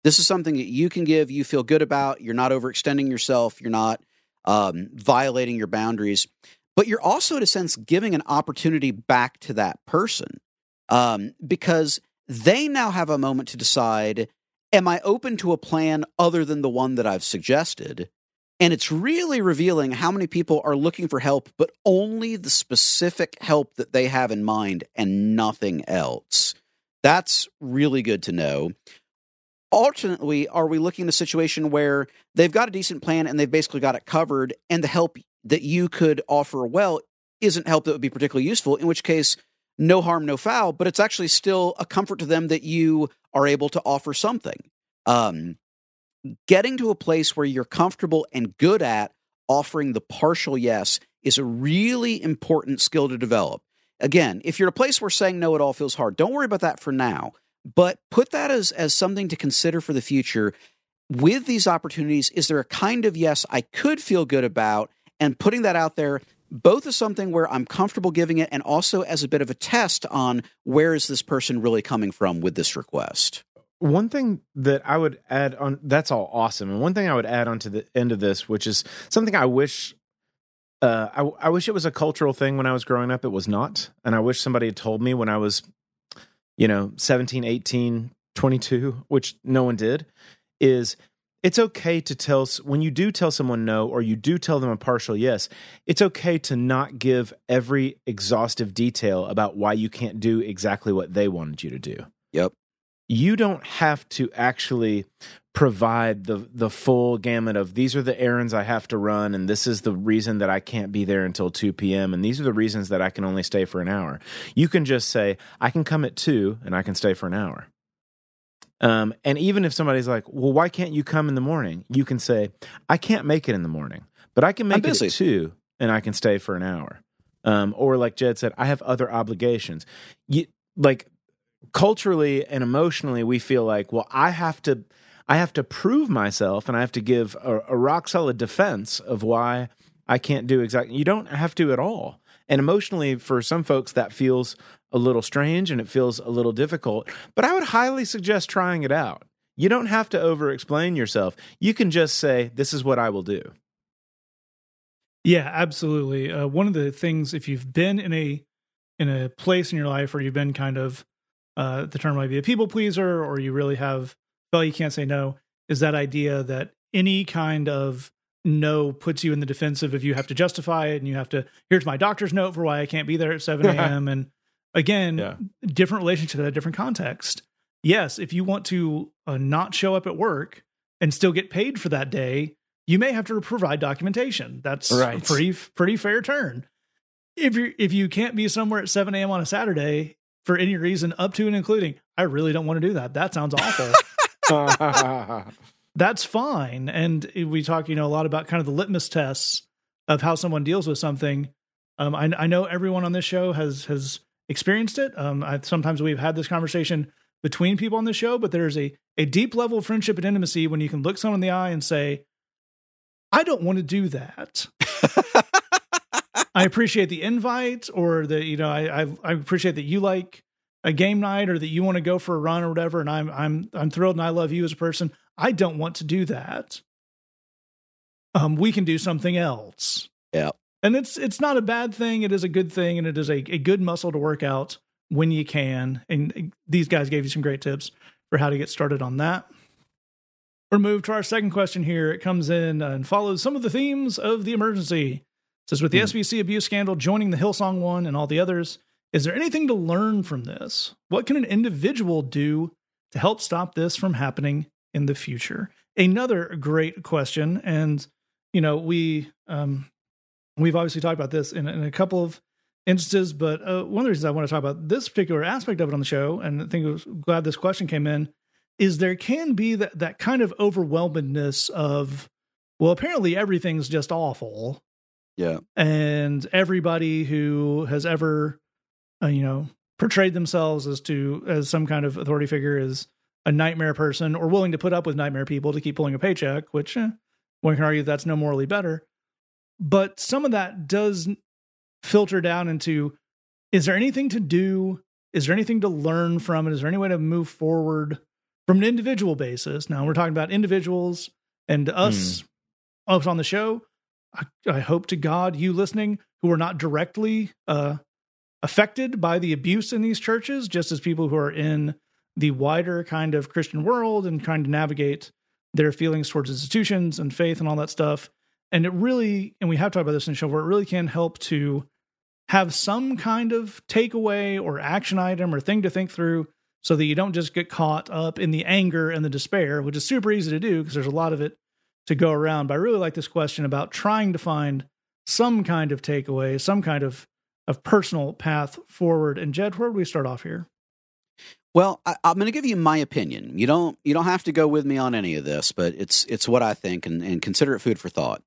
This is something that you can give, you feel good about, you're not overextending yourself, you're not um, violating your boundaries, but you're also, in a sense, giving an opportunity back to that person um, because they now have a moment to decide am I open to a plan other than the one that I've suggested? And it's really revealing how many people are looking for help, but only the specific help that they have in mind and nothing else. That's really good to know. Alternately, are we looking at a situation where they've got a decent plan and they've basically got it covered, and the help that you could offer well isn't help that would be particularly useful, in which case, no harm, no foul, but it's actually still a comfort to them that you are able to offer something. Um, getting to a place where you're comfortable and good at offering the partial yes is a really important skill to develop. Again, if you're at a place where saying no at all feels hard, don't worry about that for now, but put that as, as something to consider for the future. With these opportunities, is there a kind of yes I could feel good about? And putting that out there, both as something where I'm comfortable giving it and also as a bit of a test on where is this person really coming from with this request. One thing that I would add on that's all awesome. And one thing I would add on to the end of this, which is something I wish uh, I, I wish it was a cultural thing when I was growing up. It was not. And I wish somebody had told me when I was, you know, 17, 18, 22, which no one did, is it's okay to tell when you do tell someone no or you do tell them a partial yes it's okay to not give every exhaustive detail about why you can't do exactly what they wanted you to do Yep. you don't have to actually provide the the full gamut of these are the errands I have to run and this is the reason that I can't be there until 2 p.m. and these are the reasons that I can only stay for an hour. You can just say I can come at 2 and I can stay for an hour. Um, and even if somebody's like, "Well, why can't you come in the morning?" You can say, "I can't make it in the morning, but I can make it busy." at 2 and I can stay for an hour." Um, or like Jed said, I have other obligations. You like culturally and emotionally we feel like well i have to i have to prove myself and i have to give a, a rock solid defense of why i can't do exactly you don't have to at all and emotionally for some folks that feels a little strange and it feels a little difficult but i would highly suggest trying it out you don't have to over explain yourself you can just say this is what i will do Yeah, absolutely. Uh, one of the things, if you've been in a in a place in your life where you've been kind of uh, the term might be a people pleaser, or you really have well, you can't say no, is that idea that any kind of no puts you in the defensive if you have to justify it and you have to here's my doctor's note for why I can't be there at 7 <laughs> a.m. and again, Yeah. different relationship at a different context. Yes, if you want to uh, not show up at work and still get paid for that day, you may have to provide documentation. That's Right. a pretty pretty fair turn. If you if you can't be somewhere at 7 a.m. on a Saturday for any reason, up to and including, I really don't want to do that. That sounds awful. <laughs> <laughs> That's fine. And we talk, you know, a lot about kind of the litmus tests of how someone deals with something. Um, I, I know everyone on this show has has experienced it. Um, I, sometimes we've had this conversation between people on the show, but there's a a deep level of friendship and intimacy when you can look someone in the eye and say, "I don't want to do that." I appreciate the invite, or the you know, I, I I appreciate that you like a game night, or that you want to go for a run or whatever, and I'm I'm I'm thrilled and I love you as a person. I don't want to do that. Um, we can do something else. Yeah. And it's it's not a bad thing. It is a good thing, and it is a, a good muscle to work out when you can. And these guys gave you some great tips for how to get started on that. We're moved to our second question here. It comes in and follows some of the themes of the emergency. It says with the. SBC abuse scandal joining the Hillsong one and all the others, is there anything to learn from this? What can an individual do to help stop this from happening in the future? Another great question, and you know we um, we've obviously talked about this in, in a couple of instances, but uh, one of the reasons I want to talk about this particular aspect of it on the show, and I think I was glad this question came in, is there can be that that kind of overwhelmedness of well, apparently everything's just awful. Yeah. And everybody who has ever, uh, you know, portrayed themselves as to as some kind of authority figure is a nightmare person or willing to put up with nightmare people to keep pulling a paycheck, which eh, one can argue that's no morally better. But some of that does filter down into is there anything to do? Is there anything to learn from it? Is there any way to move forward from an individual basis? Now we're talking about individuals and us, Hmm. us on the show. I, I hope to God you listening who are not directly uh, affected by the abuse in these churches, just as people who are in the wider kind of Christian world and trying to navigate their feelings towards institutions and faith and all that stuff. And it really, and we have talked about this in the show, where it really can help to have some kind of takeaway or action item or thing to think through so that you don't just get caught up in the anger and the despair, which is super easy to do because there's a lot of it to go around. But I really like this question about trying to find some kind of takeaway, some kind of of personal path forward. And Jed, where do we start off here? Well, I, I'm going to give you my opinion. You don't you don't have to go with me on any of this, but it's it's what I think, and, and consider it food for thought.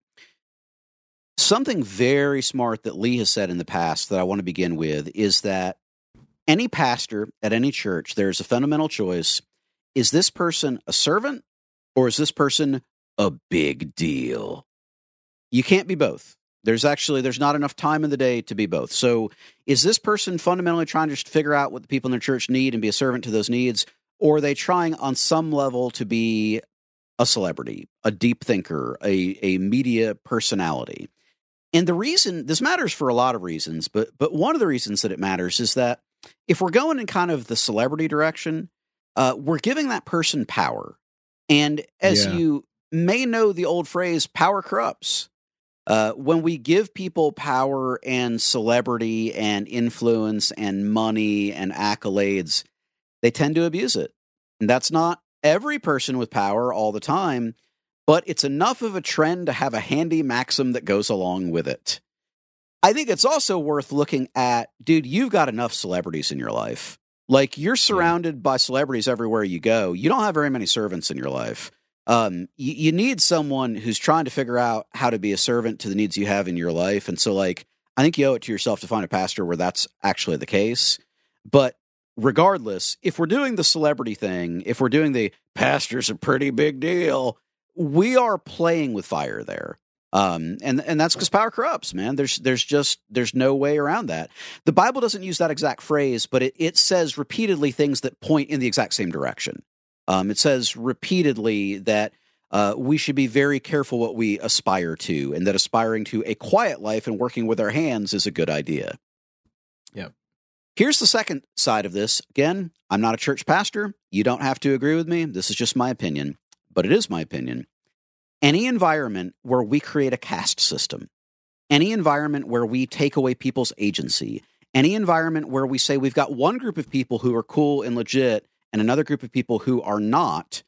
Something very smart that Lee has said in the past that I want to begin with is that any pastor at any church, there's a fundamental choice: is this person a servant or is this person a big deal? You can't be both. There's actually there's not enough time in the day to be both. So is this person fundamentally trying to just figure out what the people in their church need and be a servant to those needs or are they trying on some level to be a celebrity a deep thinker a, a media personality and the reason this matters for a lot of reasons but but one of the reasons that it matters is that if we're going in kind of the celebrity direction uh, we're giving that person power and as Yeah. you may know the old phrase power corrupts uh, when we give people power and celebrity and influence and money and accolades, they tend to abuse it. And that's not every person with power all the time, but it's enough of a trend to have a handy maxim that goes along with it. I think it's also worth looking at, dude, you've got enough celebrities in your life. Like you're surrounded by celebrities everywhere you go. You don't have very many servants in your life um, you, you need someone who's trying to figure out how to be a servant to the needs you have in your life. And so, like, I think you owe it to yourself to find a pastor where that's actually the case. But regardless, if we're doing the celebrity thing, if we're doing the pastor's a pretty big deal, we are playing with fire there. Um, and and that's because power corrupts, man. There's there's just there's no way around that. The Bible doesn't use that exact phrase, but it, it says repeatedly things that point in the exact same direction. Um, it says repeatedly that uh, we should be very careful what we aspire to, and that aspiring to a quiet life and working with our hands is a good idea. Yep. Here's the second side of this. Again, I'm not a church pastor. You don't have to agree with me. This is just my opinion, but it is my opinion. Any environment where we create a caste system, any environment where we take away people's agency, any environment where we say we've got one group of people who are cool and legit and another group of people who are not,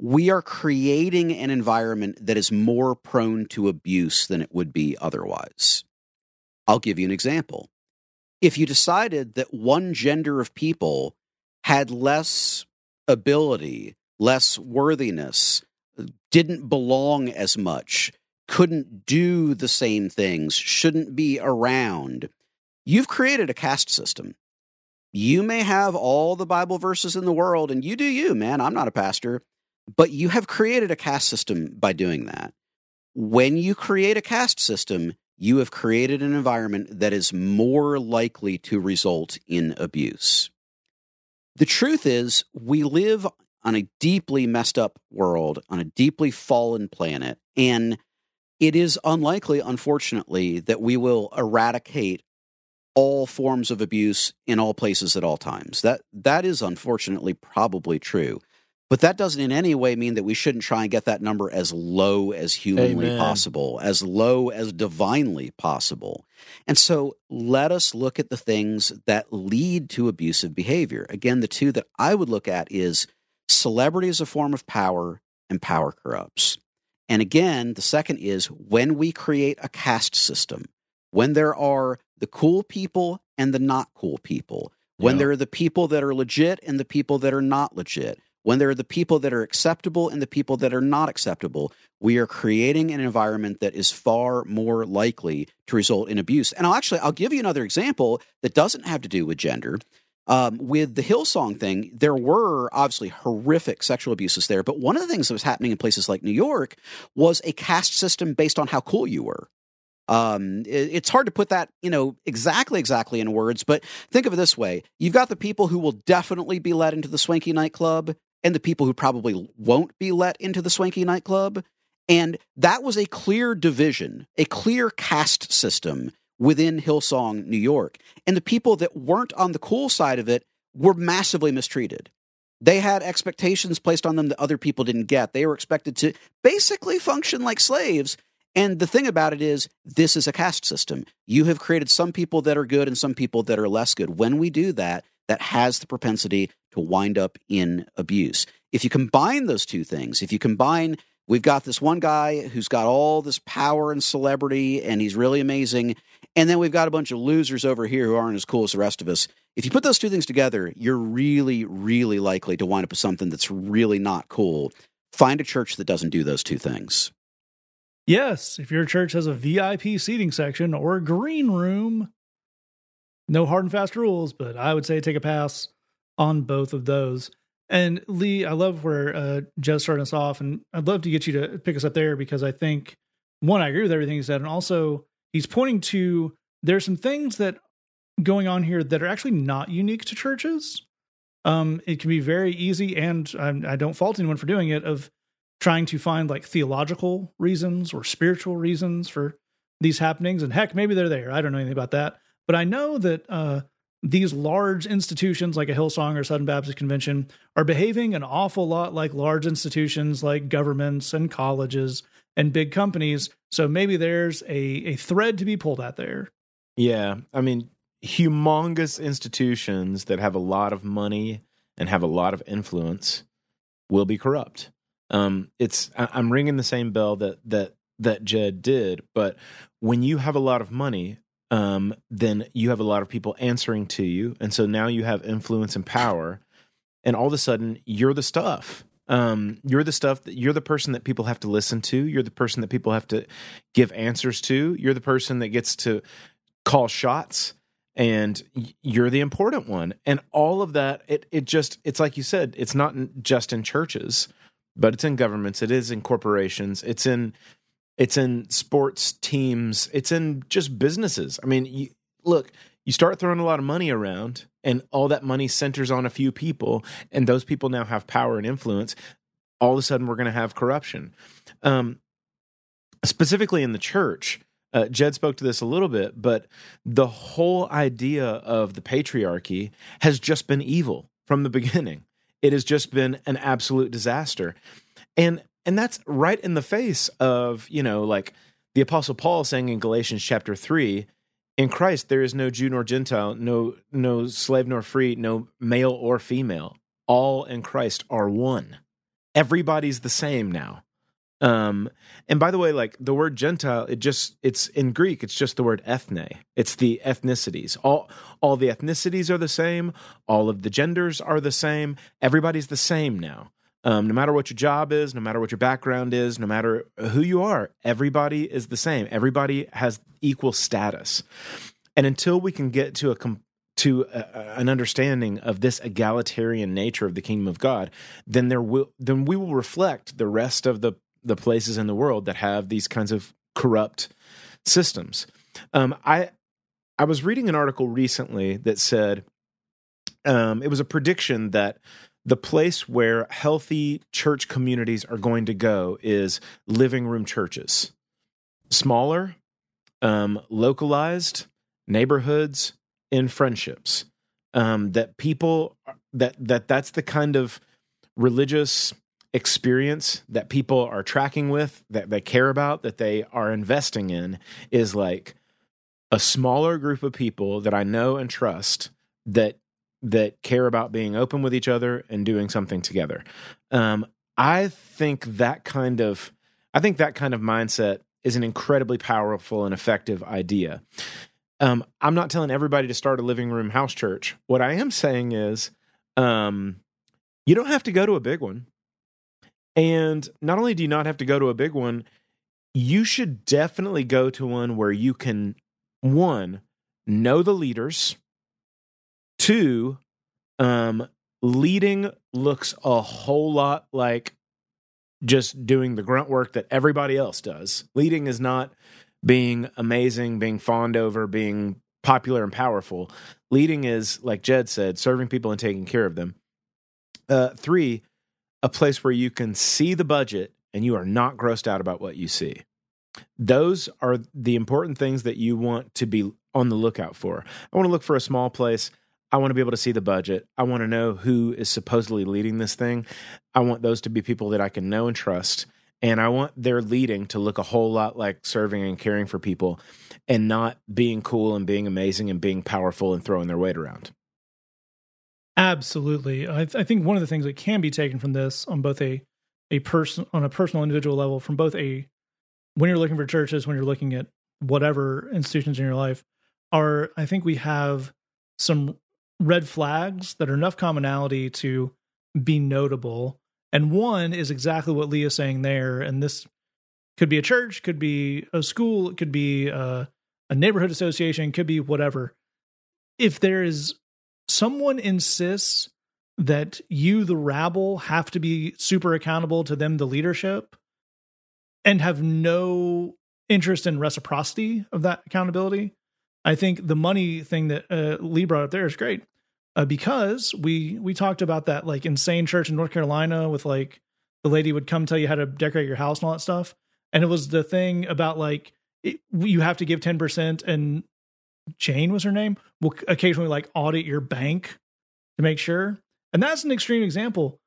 we are creating an environment that is more prone to abuse than it would be otherwise. I'll give you an example. If you decided that one gender of people had less ability, less worthiness, didn't belong as much, couldn't do the same things, shouldn't be around, you've created a caste system. You may have all the Bible verses in the world, and you do you, man. I'm not a pastor, but you have created a caste system by doing that. When you create a caste system, you have created an environment that is more likely to result in abuse. The truth is, we live on a deeply messed up world, on a deeply fallen planet, and it is unlikely, unfortunately, that we will eradicate all forms of abuse in all places at all times. That that is unfortunately probably true. But that doesn't in any way mean that we shouldn't try and get that number as low as humanly Amen. possible, as low as divinely possible. And so let us look at the things that lead to abusive behavior. Again, the two that I would look at is celebrity is a form of power and power corrupts. And again, the second is when we create a caste system, when there are the cool people and the not cool people, when Yeah. there are the people that are legit and the people that are not legit, when there are the people that are acceptable and the people that are not acceptable, we are creating an environment that is far more likely to result in abuse. And I'll actually I'll give you another example that doesn't have to do with gender. Um, with the Hillsong thing, there were obviously horrific sexual abuses there, but one of the things that was happening in places like New York was a caste system based on how cool you were. Um, it, it's hard to put that, you know, exactly, exactly in words, but think of it this way: you've got the people who will definitely be let into the swanky nightclub, and the people who probably won't be let into the swanky nightclub, and that was a clear division, a clear caste system within Hillsong, New York. And the people that weren't on the cool side of it were massively mistreated. They had expectations placed on them that other people didn't get. They were expected to basically function like slaves. And the thing about it is, this is a caste system. You have created some people that are good and some people that are less good. When we do that, that has the propensity to wind up in abuse. If you combine those two things, if you combine we've got this one guy who's got all this power and celebrity and he's really amazing and then we've got a bunch of losers over here who aren't as cool as the rest of us. If you put those two things together, you're really, really likely to wind up with something that's really not cool. Find a church that doesn't do those two things. Yes, if your church has a VIP seating section or a green room, no hard and fast rules, but I would say take a pass on both of those. And Lee, I love where uh, starting us off, and I'd love to get you to pick us up there because I think one, I agree with everything he said, and also he's pointing to there's some things that going on here that are actually not unique to churches. Um, it can be very easy, and I, I don't fault anyone for doing it, of trying to find like theological reasons or spiritual reasons for these happenings. And heck, maybe they're there. I don't know anything about that. But I know that uh, these large institutions like a Hillsong or Southern Baptist Convention are behaving an awful lot like large institutions like governments and colleges and big companies. So maybe there's a, a thread to be pulled out there. Yeah. I mean, humongous institutions that have a lot of money and have a lot of influence will be corrupt. Um, it's I'm ringing the same bell that that that Jed did, but when you have a lot of money, um, then you have a lot of people answering to you, and so now you have influence and power, and all of a sudden you're the stuff. Um, you're the stuff that you're the person that people have to listen to. You're the person that people have to give answers to. You're the person that gets to call shots and you're the important one. And all of that, it, it just, it's like you said, it's not just in churches, but it's in governments. It is in corporations. It's in, it's in sports teams. It's in just businesses. I mean, you, look, you start throwing a lot of money around and all that money centers on a few people and those people now have power and influence all of a sudden we're going to have corruption. Um, specifically in the church uh, jed spoke to this a little bit but the whole idea of the patriarchy has just been evil from the <laughs> beginning. It has just been an absolute disaster. And and that's right in the face of you know like the apostle paul saying in galatians chapter 3 in Christ there is no Jew nor Gentile, no no slave nor free, no male or female. All in Christ are one. Everybody's the same now. Um, and by the way, like the word Gentile, it just it's in Greek, it's just the word ethne. It's the ethnicities. All all the ethnicities are the same, all of the genders are the same, everybody's the same now. Um, no matter what your job is, no matter what your background is, no matter who you are, everybody is the same. Everybody has equal status. And until we can get to a to a, an understanding of this egalitarian nature of the kingdom of God, then there will then we will reflect the rest of the the places in the world that have these kinds of corrupt systems. Um, I I was reading an article recently that said um, it was a prediction that the place where healthy church communities are going to go is living room churches. Smaller um, localized neighborhoods in friendships um, that people that that that's the kind of religious experience that people are tracking with that they care about that they are investing in is like a smaller group of people that I know and trust that that care about being open with each other and doing something together. Um, I think that kind of I think that kind of mindset is an incredibly powerful and effective idea. Um, I'm not telling everybody to start a living room house church. What I am saying is, um, You don't have to go to a big one. And not only do you not have to go to a big one, you should definitely go to one where you can, one, know the leaders, two, um, leading looks a whole lot like just doing the grunt work that everybody else does. Leading is not being amazing, being fawned over, being popular and powerful. Leading is, like Jed said, serving people and taking care of them. Uh, three, a place where you can see the budget and you are not grossed out about what you see. Those are the important things that you want to be on the lookout for. I want to look for a small place. I want to be able to see the budget. I want to know who is supposedly leading this thing. I want those to be people that I can know and trust. And I want their leading to look a whole lot like serving and caring for people and not being cool and being amazing and being powerful and throwing their weight around. Absolutely. I, th- I think one of the things that can be taken from this on both a a person on a personal individual level from both a when you're looking for churches when you're looking at whatever institutions in your life are I think we have some red flags that are enough commonality to be notable. And one is exactly what Lee's saying there. And this could be a church, could be a school, it could be a, a neighborhood association, could be whatever. If there is someone insists that you, the rabble, have to be super accountable to them, the leadership, and have no interest in reciprocity of that accountability, I think the money thing that uh, Lee brought up there is great uh, because we we talked about that like insane church in North Carolina with like the lady would come tell you how to decorate your house and all that stuff, and it was the thing about like it, you have to give ten percent, and Jane was her name will occasionally like audit your bank to make sure, and that's an extreme example.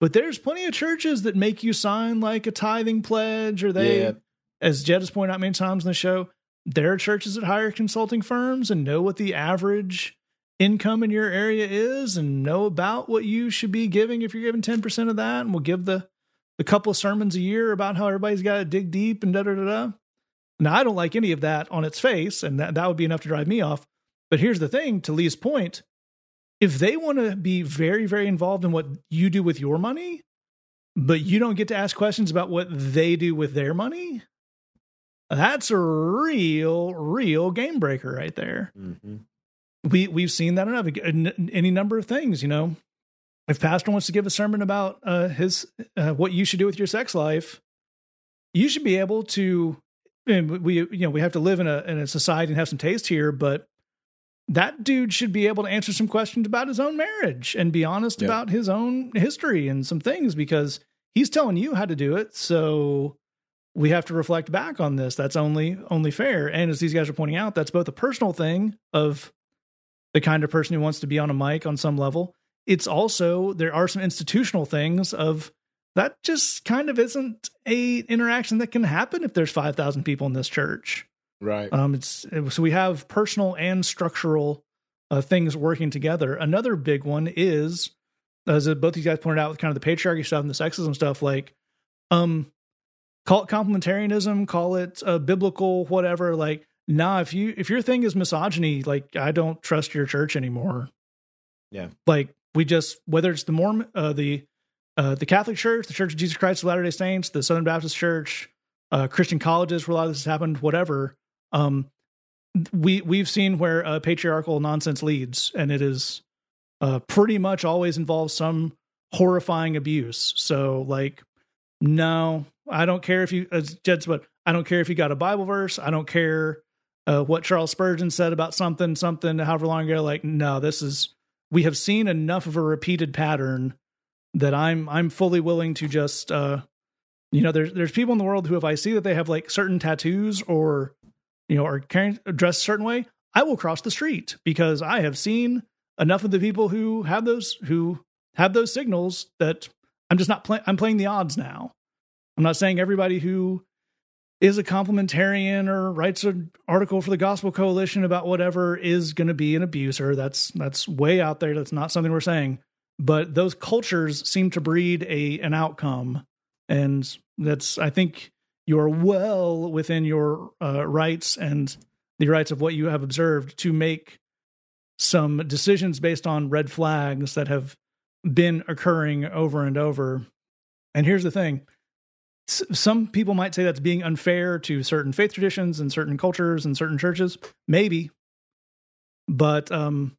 But there's plenty of churches that make you sign like a tithing pledge, or they, Yeah. as Jed has pointed out many times in the show, there are churches that hire consulting firms and know what the average income in your area is and know about what you should be giving if you're giving 10% of that and we'll give the a couple of sermons a year about how everybody's got to dig deep and da da da da. Now I don't like any of that on its face, and that, that would be enough to drive me off. But here's the thing, to Lee's point, if they want to be very, very involved in what you do with your money, but you don't get to ask questions about what they do with their money, that's a real, real game breaker right there. Mm-hmm. We we've seen that enough. Any number of things, you know. If pastor wants to give a sermon about uh, his uh, what you should do with your sex life, you should be able to. And we you know we have to live in a in a society and have some taste here, but that dude should be able to answer some questions about his own marriage and be honest about his own history and some things because he's telling you how to do it. So we have to reflect back on this. That's only only fair. And as these guys are pointing out, that's both a personal thing of the kind of person who wants to be on a mic on some level. It's also there are some institutional things of that just kind of isn't a interaction that can happen if there's 5,000 people in this church. Right. Um, it's so we have personal and structural uh, things working together. Another big one is, as both these guys pointed out, with kind of the patriarchy stuff and the sexism stuff. Like, um, call it complementarianism, call it uh, biblical, whatever. Like, nah, if you if your thing is misogyny, like I don't trust your church anymore. Yeah. like we just whether it's the Mormon, uh, the uh, the Catholic Church, the Church of Jesus Christ of Latter Day Saints, the Southern Baptist Church, uh, Christian colleges where a lot of this has happened, whatever. Um, we we've seen where uh, patriarchal nonsense leads, and it is uh, pretty much always involves some horrifying abuse. So, like, no, I don't care if you, as Jed said, I don't care if you got a Bible verse. I don't care uh, what Charles Spurgeon said about something, something, however long ago. Like, no, this is we have seen enough of a repeated pattern that I'm I'm fully willing to just uh you know there's there's people in the world who if I see that they have like certain tattoos or you know are carrying dressed a certain way, I will cross the street because I have seen enough of the people who have those who have those signals that I'm just not playing I'm playing the odds now. I'm not saying everybody who is a complementarian or writes an article for the Gospel Coalition about whatever is going to be an abuser. That's that's way out there. That's not something we're saying. But those cultures seem to breed a an outcome, and that's I think you're well within your uh, rights and the rights of what you have observed to make some decisions based on red flags that have been occurring over and over. And here's the thing S- some people might say that's being unfair to certain faith traditions and certain cultures and certain churches. Maybe. But um,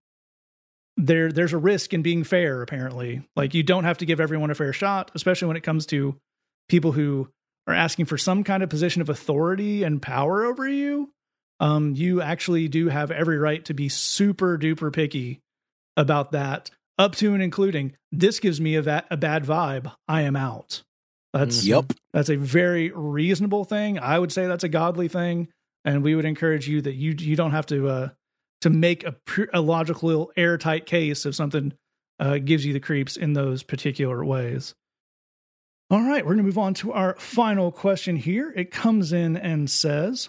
there there's a risk in being fair apparently like you don't have to give everyone a fair shot especially when it comes to people who are asking for some kind of position of authority and power over you um you actually do have every right to be super duper picky about that up to and including this gives me a, va- a bad vibe i am out that's Yep. that's a very reasonable thing i would say that's a godly thing and we would encourage you that you you don't have to uh to make a, pr- a logical airtight case if something uh, gives you the creeps in those particular ways. All right, we're going to move on to our final question here. It comes in and says,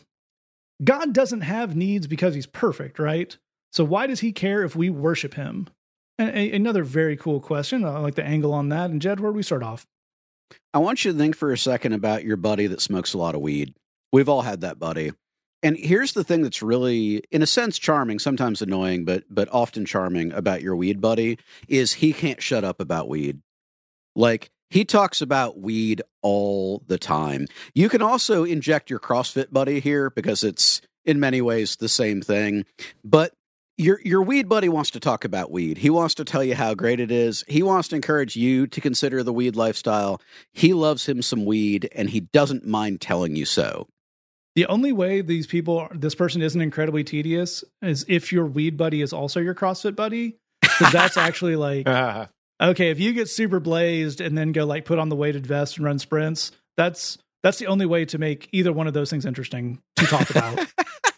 God doesn't have needs because he's perfect, right? So why does he care if we worship him? A- another very cool question. I like the angle on that. And Jed, where do we start off? I want you to think for a second about your buddy that smokes a lot of weed. We've all had that buddy. And here's the thing that's really, in a sense, charming, sometimes annoying, but but often charming about your weed buddy is he can't shut up about weed. Like he talks about weed all the time. You can also inject your CrossFit buddy here because it's in many ways the same thing. But your your weed buddy wants to talk about weed. He wants to tell you how great it is. He wants to encourage you to consider the weed lifestyle. He loves him some weed and he doesn't mind telling you so. The only way these people, this person isn't incredibly tedious is if your weed buddy is also your CrossFit buddy. Because that's <laughs> actually like, <laughs> okay, if you get super blazed and then go like put on the weighted vest and run sprints, that's that's the only way to make either one of those things interesting to talk about. <laughs>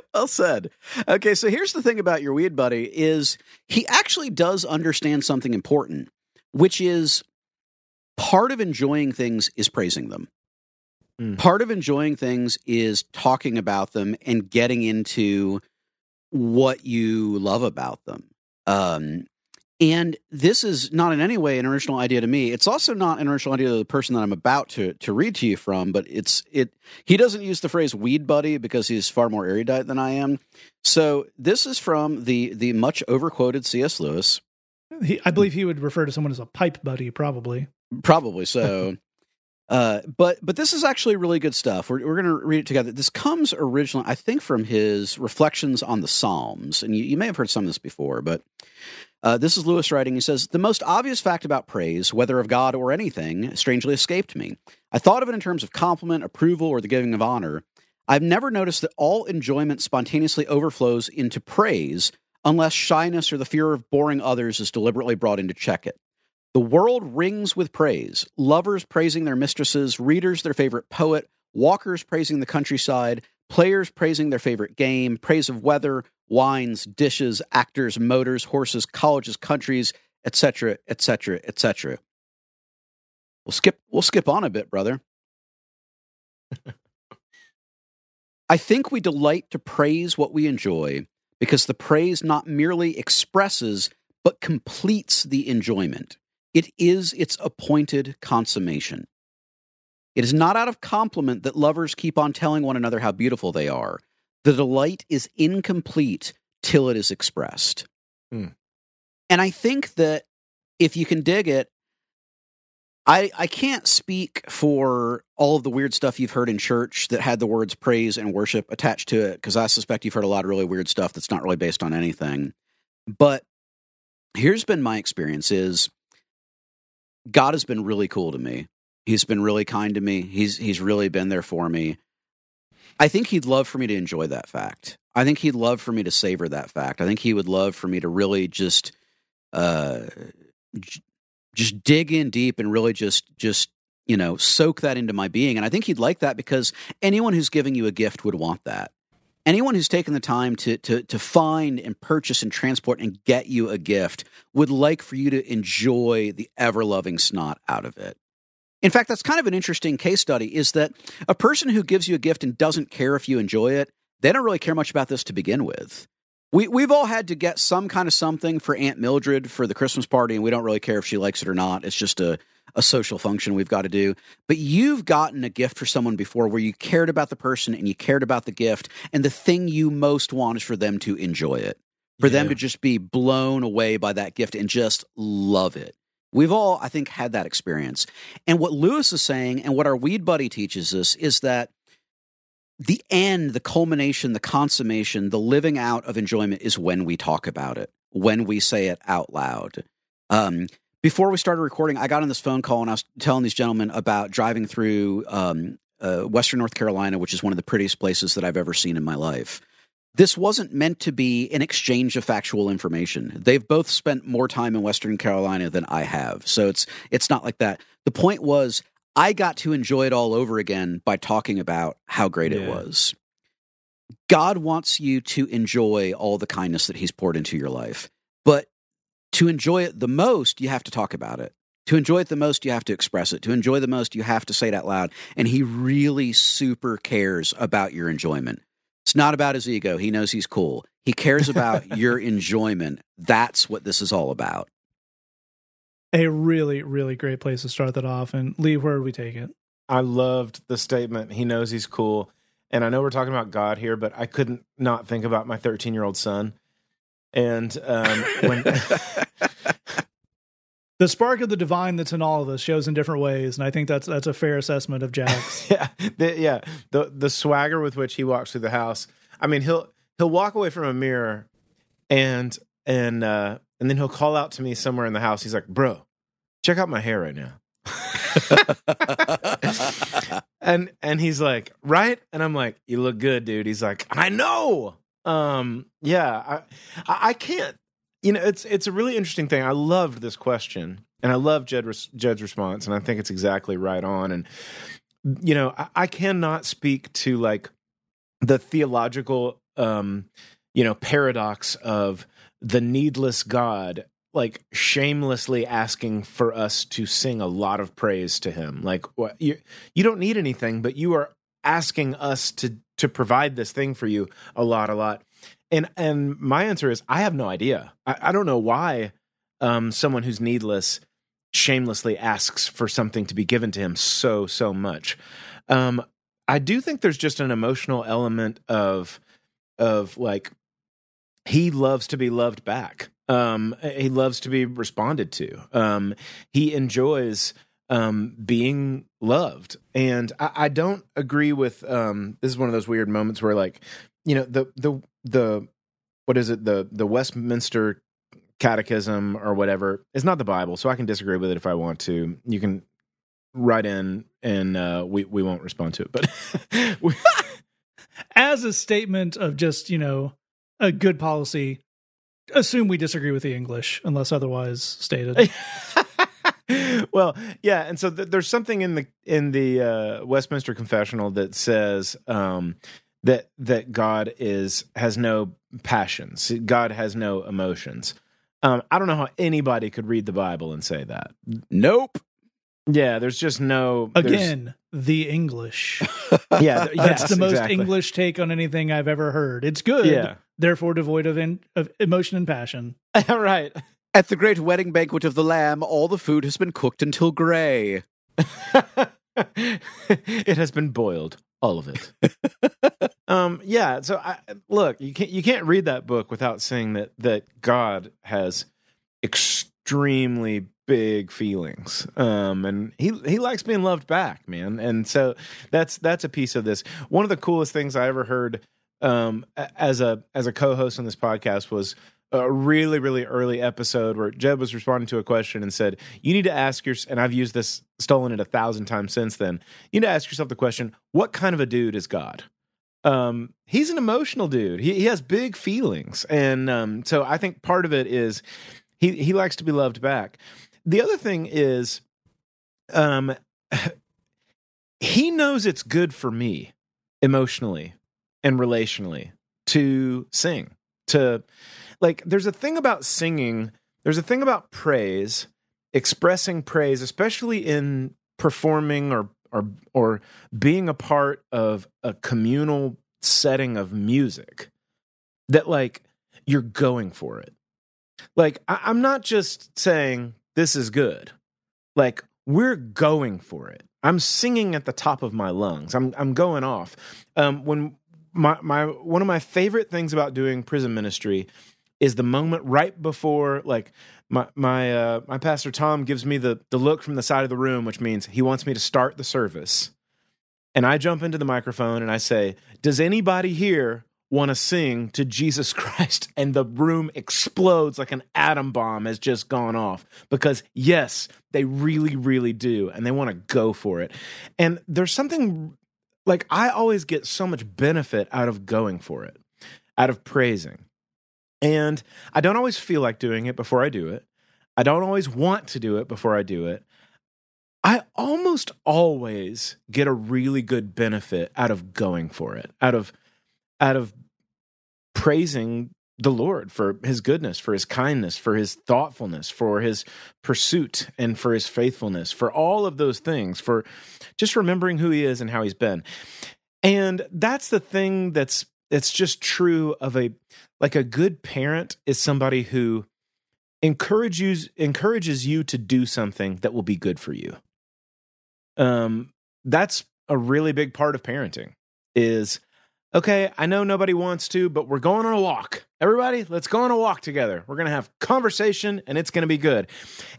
<laughs> well said. Okay, so here's the thing about your weed buddy is he actually does understand something important, which is part of enjoying things is praising them. Mm. Part of enjoying things is talking about them and getting into what you love about them. Um, and this is not in any way an original idea to me. It's also not an original idea to the person that I'm about to to read to you from. But it's it. He doesn't use the phrase "weed buddy" because he's far more erudite than I am. So this is from the the much overquoted C.S. Lewis. he, I believe he would refer to someone as a pipe buddy, probably. Probably so. <laughs> uh, but but this is actually really good stuff. We're we're going to read it together. This comes originally, I think, from his reflections on the Psalms, and you, you may have heard some of this before, but. Uh, this is Lewis writing. He says, The most obvious fact about praise, whether of God or anything, strangely escaped me. I thought of it in terms of compliment, approval, or the giving of honor. I've never noticed that all enjoyment spontaneously overflows into praise unless shyness or the fear of boring others is deliberately brought in to check it. The world rings with praise lovers praising their mistresses, readers their favorite poet, walkers praising the countryside, players praising their favorite game, praise of weather, wines, dishes, actors, motors, horses, colleges, countries, etc., etc., etc. We'll skip we'll skip on a bit, brother. <laughs> I think we delight to praise what we enjoy because the praise not merely expresses but completes the enjoyment. It is its appointed consummation. It is not out of compliment that lovers keep on telling one another how beautiful they are. The delight is incomplete till it is expressed. Hmm. And I think that if you can dig it, I I can't speak for all of the weird stuff you've heard in church that had the words praise and worship attached to it because I suspect you've heard a lot of really weird stuff that's not really based on anything. But here's been my experience is God has been really cool to me. He's been really kind to me. He's he's really been there for me. I think he'd love for me to enjoy that fact. I think he'd love for me to savor that fact. I think he would love for me to really just uh j- just dig in deep and really just just you know soak that into my being and i think he'd like that because anyone who's giving you a gift would want that anyone who's taken the time to to to find and purchase and transport and get you a gift would like for you to enjoy the ever loving snot out of it. In fact that's kind of an interesting case study is that a person who gives you a gift and doesn't care if you enjoy it they don't really care much about this to begin with we, we've all had to get some kind of something for Aunt Mildred for the Christmas party, and we don't really care if she likes it or not. It's just a, a social function we've got to do. But you've gotten a gift for someone before where you cared about the person and you cared about the gift, and the thing you most want is for them to enjoy it. for them to just be blown away by that gift and just love it. We've all, I think, had that experience. And what Lewis is saying and what our weed buddy teaches us is that the end, the culmination, the consummation, the living out of enjoyment is when we talk about it, when we say it out loud. Um, before we started recording, I got on this phone call and I was telling these gentlemen about driving through um, uh, Western North Carolina, which is one of the prettiest places that I've ever seen in my life. This wasn't meant to be an exchange of factual information. They've both spent more time in Western Carolina than I have, so it's it's not like that. The point was, I got to enjoy it all over again by talking about how great it was. God wants you to enjoy all the kindness that He's poured into your life, but to enjoy it the most, you have to talk about it. To enjoy it the most, you have to express it. To enjoy the most, you have to say it out loud. And he really super cares about your enjoyment. It's not about his ego. He knows he's cool. He cares about <laughs> your enjoyment. That's what this is all about. A really, really great place to start that off. And Lee, where would we take it? I loved the statement. He knows he's cool. And I know we're talking about God here, but I couldn't not think about my 13 year old son. And um, when <laughs> The spark of the divine that's in all of us shows in different ways, and I think that's that's a fair assessment of Jack's. <laughs> yeah, the, yeah, the the swagger with which he walks through the house. I mean, he'll he'll walk away from a mirror, and and uh, and then he'll call out to me somewhere in the house. He's like, "Bro, check out my hair right now." <laughs> and and he's like, "Right?" And I'm like, "You look good, dude." He's like, "I know." Um, yeah, I I can't. You know, it's it's a really interesting thing. I loved this question, and I love Jed Jed's response, and I think it's exactly right on. And you know, I, I cannot speak to like the theological, um, you know, paradox of the needless God, like shamelessly asking for us to sing a lot of praise to Him. Like, what you you don't need anything, but you are asking us to to provide this thing for you a lot, a lot. And and my answer is I have no idea. I, I don't know why um, someone who's needless shamelessly asks for something to be given to him so so much. Um, I do think there's just an emotional element of of like he loves to be loved back. Um, he loves to be responded to. Um, he enjoys um, being loved, and I, I don't agree with. Um, this is one of those weird moments where, like, you know, the the the what is it the the Westminster Catechism or whatever is not the Bible, so I can disagree with it if I want to. You can write in, and uh, we we won't respond to it, but. <laughs> we, <laughs> As a statement of just, you know, a good policy, assume we disagree with the English unless otherwise stated. <laughs> well, yeah, and so th- there's something in the in the uh, Westminster Confessional that says um, that that God is has no passions. God has no emotions. Um, I don't know how anybody could read the Bible and say that. nope. Yeah, there's just no there's- Again, the English. <laughs> Yeah, th- <laughs> That's yes, the most exactly. English take on anything I've ever heard. It's good, Yeah, therefore devoid of, in, of emotion and passion. <laughs> right. At the great wedding banquet of the Lamb, all the food has been cooked until gray. it has been boiled, all of it. um, yeah. So, I, look, you can't you can't read that book without saying that that God has extremely big feelings, um, and he he likes being loved back, man. And so that's that's a piece of this. One of the coolest things I ever heard um, as a as a co-host on this podcast was a really really early episode where Jed was responding to a question and said, "You need to ask your," and I've used this, stolen it a thousand times since then. You need to ask yourself the question: What kind of a dude is God? Um, he's an emotional dude. He he has big feelings, and um, so I think part of it is he he likes to be loved back. The other thing is, um, <laughs> he knows it's good for me emotionally and relationally to sing to like there's a thing about singing there's a thing about praise expressing praise especially in performing or or or being a part of a communal setting of music that like you're going for it like I, i'm not just saying this is good. Like we're going for it. I'm singing at the top of my lungs. I'm i'm going off. Um when my my one of my favorite things about doing prison ministry is the moment right before like my my uh, my pastor Tom gives me the the look from the side of the room, which means he wants me to start the service. And I jump into the microphone and I say, "Does anybody here want to sing to Jesus <laughs> Christ?" And the room explodes like an atom bomb has just gone off because yes, they really really do and they want to go for it. And there's something like I always get so much benefit out of going for it, out of praising. And I don't always feel like doing it before I do it. I don't always want to do it before I do it. I almost always get a really good benefit out of going for it, out of out of praising the Lord for his goodness, for his kindness, for his thoughtfulness, for his pursuit, and for his faithfulness, for all of those things, for just remembering who he is and how he's been. And that's the thing that's it's just true of a like a good parent is somebody who encourages encourages you to do something that will be good for you. Um that's a really big part of parenting is okay, I know nobody wants to, but we're going on a walk. Everybody, let's go on a walk together. We're going to have conversation and it's going to be good.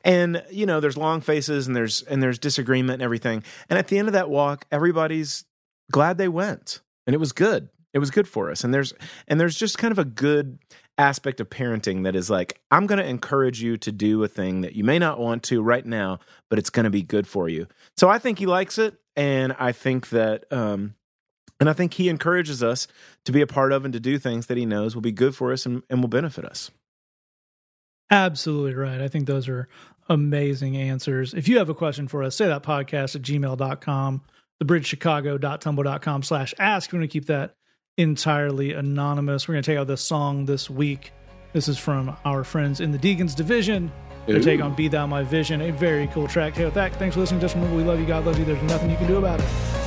And you know, there's long faces and there's and there's disagreement and everything. And at the end of that walk, everybody's glad they went. And it was good it was good for us and there's and there's just kind of a good aspect of parenting that is like i'm going to encourage you to do a thing that you may not want to right now but it's going to be good for you so i think he likes it and i think that um and i think he encourages us to be a part of and to do things that he knows will be good for us and, and will benefit us absolutely right i think those are amazing answers if you have a question for us say that podcast at gmail.com thebridgechicago.tumblr.com slash ask We're going to keep that entirely anonymous. We're going to take out this song this week. This is from our friends in the Deacons Division. They take on Be Thou My Vision, a very cool track. Hey, with that, thanks for listening. Just remember, we love you. God loves you. There's nothing you can do about it.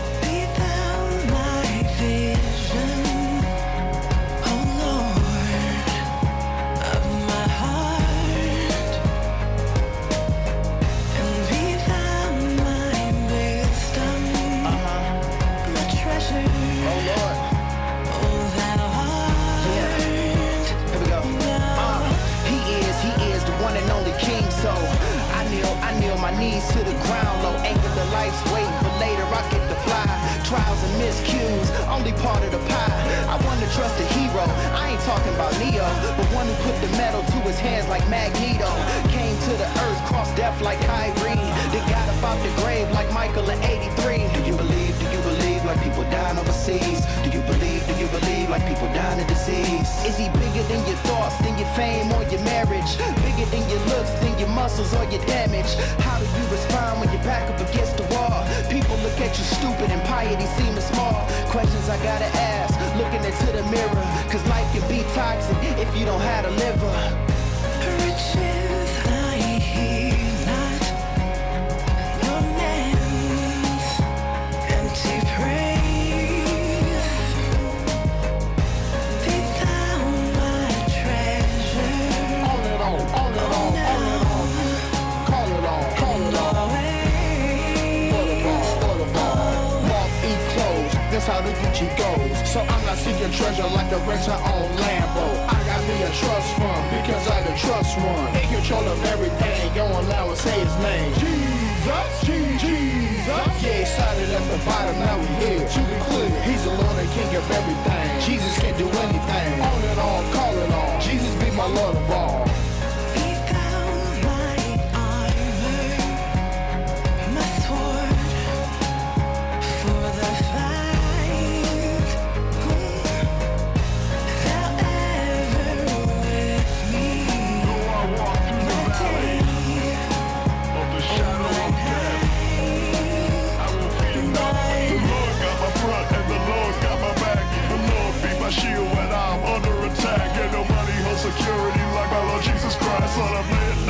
hands like Magneto. Came to the earth, crossed death like Kyrie. They got up out the grave like Michael in 83. Do you believe, do you believe like people dying overseas? Do you believe, do you believe like people dying of disease? Is he bigger than your thoughts, than your fame or your marriage? Bigger than your looks, than your muscles or your damage? How do you respond when you're back up against the wall? People look at you stupid and piety seems small. Questions I gotta ask, looking into the mirror. Cause life can be toxic if you don't have a liver. she goes. So I'm not seeking treasure like the rich I own Lambo. I got me a trust fund because I can trust one. In control of everything, go now and say his name. Jesus, Jesus. Yeah, excited at the bottom, now we here. To be clear, he's alone and king of everything. Jesus can do anything. On it all, call it all. Jesus be my Lord of all.